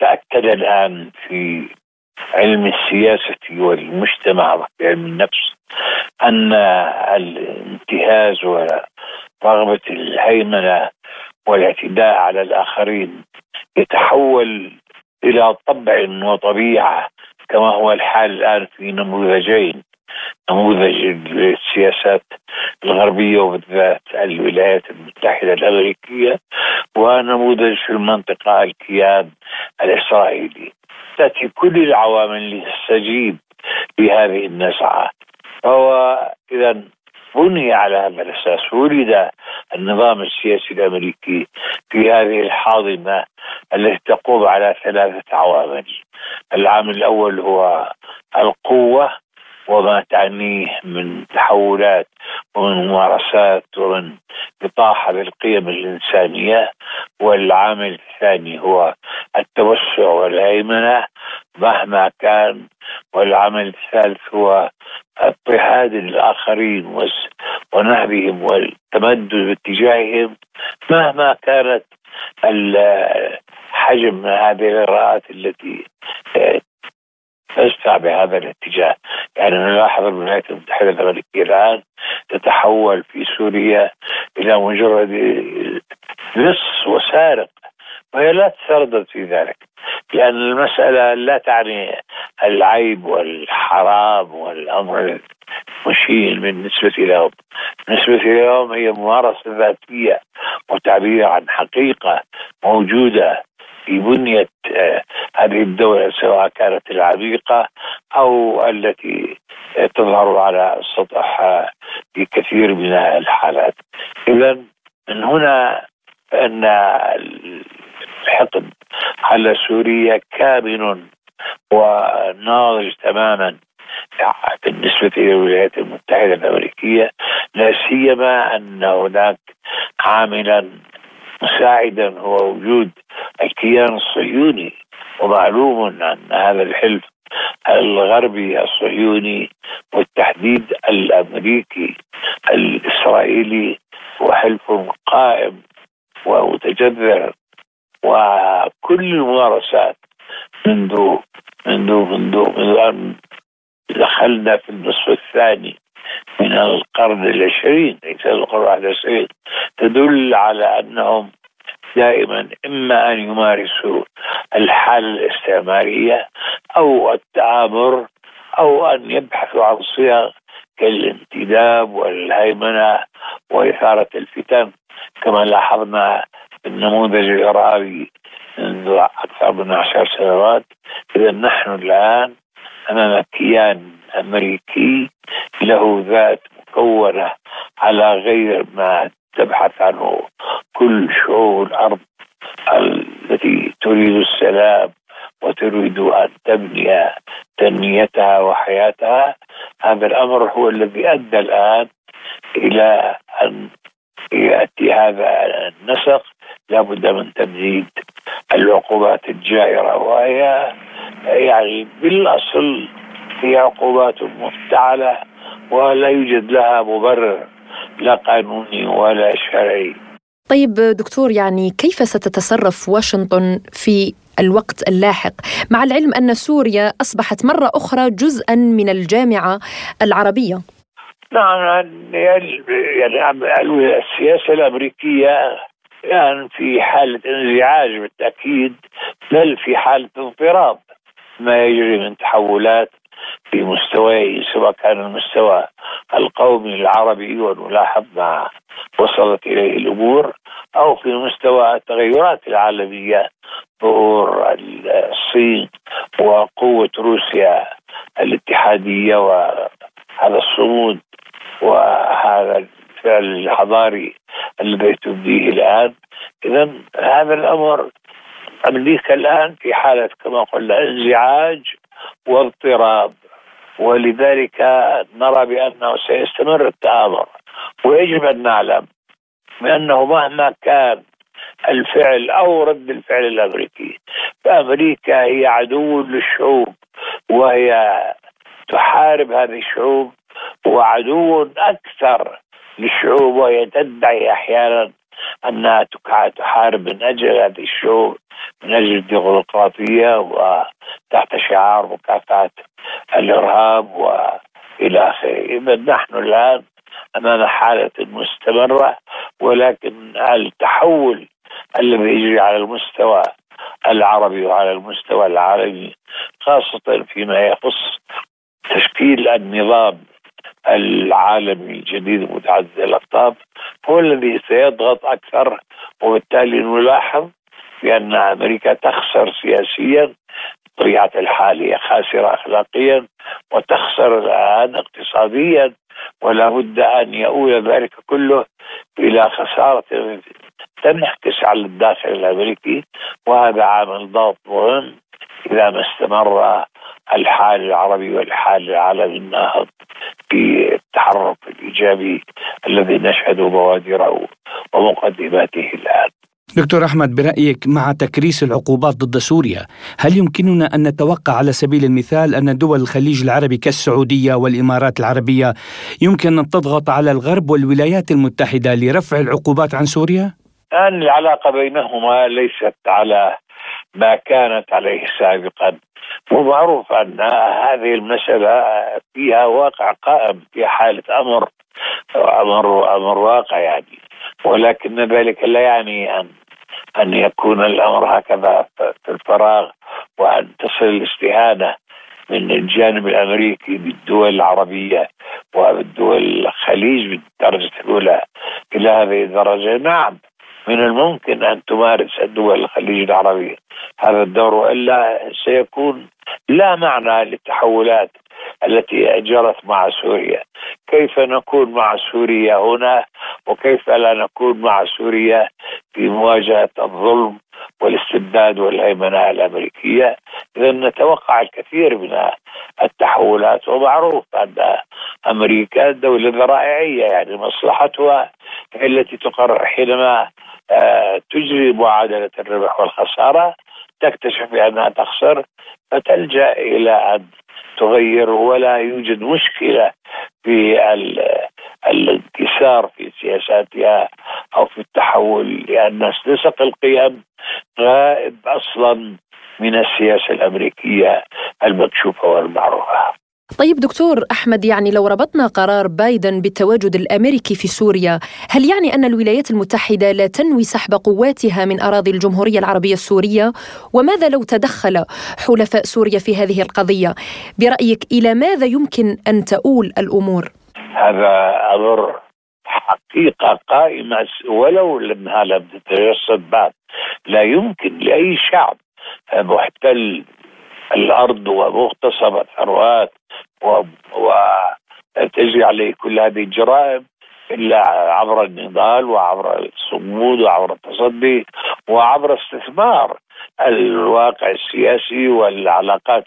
تأكد الآن في علم السياسة والمجتمع وفي علم النفس أن الانتهاز ورغبة الهيمنة والاعتداء على الآخرين يتحول إلى طبع وطبيعة كما هو الحال الآن في نموذجين نموذج السياسات الغربية وبالذات الولايات المتحدة الأمريكية ونموذج في المنطقة الكيان الإسرائيلي. تأتي كل العوامل لتستجيب لهذه النزعة. فهو إذا بني على هذا الأساس. ولد النظام السياسي الأمريكي في هذه الحاضنة التي تقوم على ثلاثة عوامل. العامل الأول هو القوة وما تعنيه من تحولات ومن ممارسات ومن إطاحة بالقيم الإنسانية. والعامل الثاني هو التوسع والهيمنة. مهما كان والعمل الثالث هو اضطهاد الآخرين ونهبهم والتمدد باتجاههم مهما كانت حجم هذه الإغراءات التي تدفع بهذا الاتجاه. يعني نلاحظ الولايات المتحدة الأمريكية الآن تتحول في سوريا إلى مجرد لص وسارق وهي لا تتردد في ذلك لأن المسألة لا تعني العيب والحرام والأمر المشين بالنسبة لهم بالنسبة لهم هي ممارسة ذاتية وتعبير عن حقيقة موجودة في بنية آه، هذه الدولة سواء كانت العميقة أو التي تظهر على السطح آه، في كثير من الحالات. إذا من هنا فإن الحقد على سوريا كامن وناضج تماما. بالنسبة إلى الولايات المتحدة الأمريكية لا سيما أن هناك عاملا مساعدا هو وجود الكيان الصهيوني ومعلوم أن هذا الحلف الغربي الصهيوني والتحديد الأمريكي الإسرائيلي هو حلف قائم ومتجذر وكل الممارسات منذ منذ منذ ان دخلنا في النصف الثاني من القرن العشرين ليس القرن الواحد والعشرين. تدل على أنهم دائما إما أن يمارسوا الحاله الاستعمارية أو التآمر أو أن يبحثوا عن صيغ كالانتداب والهيمنة وإثارة الفتن كما لاحظنا النموذج الارهابي منذ أكثر من عشر سنوات إذا نحن الآن أمام كيان أمريكي له ذات مكونة على غير ما تبحث عنه كل شعوب الأرض التي تريد السلام وتريد أن تبني تنميتها وحياتها. هذا الأمر هو الذي أدى الآن إلى أن يأتي هذا النسق. لابد من تمديد العقوبات الجائرة وهي يعني بالأصل هي عقوبات مفتعلة ولا يوجد لها مبرر لا قانوني ولا شرعي. طيب دكتور يعني كيف ستتصرف واشنطن في الوقت اللاحق؟ مع العلم أن سوريا أصبحت مرة أخرى جزءا من الجامعة العربية. نعم يعني, يعني السياسة يعني في حالة انزعاج بالتأكيد بل في حالة اضطراب. ما يجري من تحولات في مستوى سواء كان المستوى القومي العربي ونلاحظ ما وصلت إليه الأمور أو في مستوى التغيرات العالمية ظهور الصين وقوة روسيا الاتحادية وهذا الصمود وهذا الفعل الحضاري الذي تبديه الآن. إذا هذا الأمر أمريكا الآن في حالة كما قلنا انزعاج واضطراب ولذلك نرى بأنه سيستمر التآمر. ويجب أن نعلم بأنه مهما كان الفعل أو رد الفعل الأمريكي فأمريكا هي عدو للشعوب وهي تحارب هذه الشعوب وعدو أكثر للشعوب وهي تدعي أحيانا أنها تحارب من أجل هذه الشعوب من أجل الديمقراطية وتحت شعار مكافحة الإرهاب وإلى آخره، إذا نحن الآن أمام حالة مستمرة ولكن التحول الذي يجري على المستوى العربي وعلى المستوى العالمي خاصة فيما يخص تشكيل النظام العالمي الجديد المتعدد الاقطاب هو الذي سيضغط أكثر وبالتالي نلاحظ بأن أمريكا تخسر سياسيا بطبيعة الحال هي خاسرة اخلاقيا وتخسر الآن اقتصاديا ولا بد أن يؤول ذلك كله إلى خسارة تنعكس على الداخل الأمريكي وهذا عامل ضغط مهم إذا ما استمر الحال العربي والحال العالمي الناهض في التحرك الإيجابي الذي نشهد بوادره ومقدماته الآن. دكتور أحمد برأيك مع تكريس العقوبات ضد سوريا، هل يمكننا أن نتوقع على سبيل المثال أن دول الخليج العربي كالسعودية والإمارات العربية يمكن أن تضغط على الغرب والولايات المتحدة لرفع العقوبات عن سوريا؟ الآن العلاقة بينهما ليست على ما كانت عليه سابقا. ومعروف أن هذه المسألة فيها واقع قائم في حالة أمر أمر أمر واقع يعني. ولكن ذلك لا يعني أن أن يكون الأمر هكذا في الفراغ وأن تصل الاستهانة من الجانب الأمريكي بالدول العربية وبالدول الخليج بالدرجة الأولى إلى هذه الدرجة. نعم. من الممكن أن تمارس الدول الخليج العربي هذا الدور وإلا سيكون لا معنى للتحولات التي جرت مع سوريا. كيف نكون مع سوريا هنا؟ وكيف لا نكون مع سوريا في مواجهة الظلم والاستبداد والهيمنة الأمريكية؟ اذا نتوقع الكثير من التحولات ومعروف أن أمريكا دولة ذرائعيه يعني مصلحتها هي التي تقرر حينما آه، تجري معادلة الربح والخسارة. تكتشف بأنها تخسر فتلجأ إلى أن تغير ولا يوجد مشكلة في الانكسار في سياساتها أو في التحول لأن نسق القيم غائب أصلا من السياسة الأمريكية المكشوفة والمعروفة. طيب دكتور أحمد يعني لو ربطنا قرار بايدن بالتواجد الأمريكي في سوريا، هل يعني أن الولايات المتحدة لا تنوي سحب قواتها من أراضي الجمهورية العربية السورية؟ وماذا لو تدخل حلفاء سوريا في هذه القضية؟ برأيك إلى ماذا يمكن أن تؤول الأمور؟ هذا أمر حقيقة قائمة ولو لانها لم تتجسد بعد لا يمكن لأي شعب محتل الأرض ومغتصب الثروات وتجري عليه كل هذه الجرائم إلا عبر النضال وعبر الصمود وعبر التصدي وعبر استثمار الواقع السياسي والعلاقات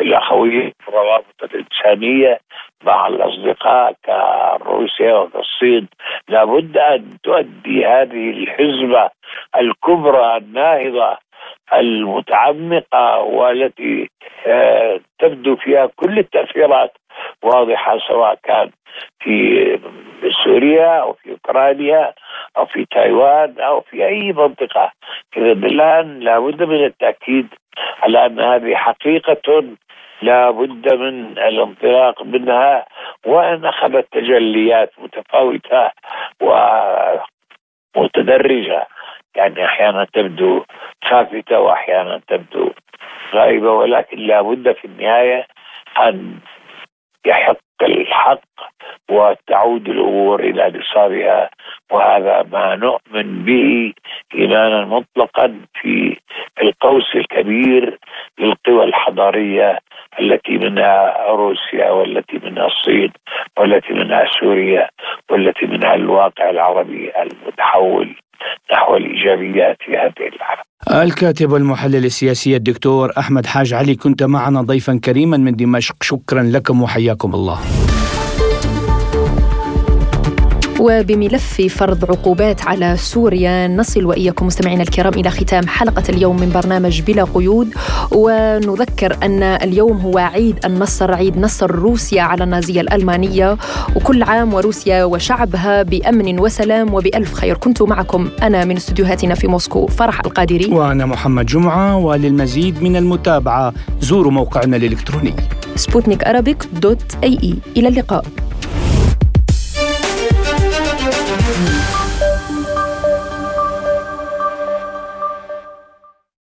الأخوية والروابط الإنسانية مع الأصدقاء كروسيا وكالصين لابد أن تؤدي هذه الحزبة الكبرى الناهضة المتعمقة والتي آه، تبدو فيها كل التأثيرات واضحة سواء كان في سوريا أو في اوكرانيا أو في تايوان أو في أي منطقة اذا الان لابد من التأكيد على أن هذه حقيقة لا بد من الانطلاق منها وأن أخذت تجليات متفاوتة ومتدرجة. يعني أحيانا تبدو خافته وأحيانا تبدو غائبة ولكن لا بد في النهاية أن يحق الحق وتعود الأمور إلى نصابها وهذا ما نؤمن به إيمانا مطلقا في القوس الكبير للقوى الحضارية التي منها روسيا والتي منها الصين والتي منها سوريا والتي منها الواقع العربي المتحول. نحو الإيجابيات في هذه العالم. الكاتب والمحلل السياسي الدكتور أحمد حاج علي كنت معنا ضيفا كريما من دمشق شكرا لكم وحياكم الله. وبملف فرض عقوبات على سوريا. نصل وإياكم مستمعينا الكرام إلى ختام حلقة اليوم من برنامج بلا قيود. ونذكر أن اليوم هو عيد النصر عيد نصر روسيا على النازية الألمانية. وكل عام وروسيا وشعبها بأمن وسلام وبألف خير. كنت معكم أنا من استديوهاتنا في موسكو فرح القادري. وأنا محمد جمعة وللمزيد من المتابعة زوروا موقعنا الإلكتروني. سبوتنيك دوت أي إي. إلى اللقاء.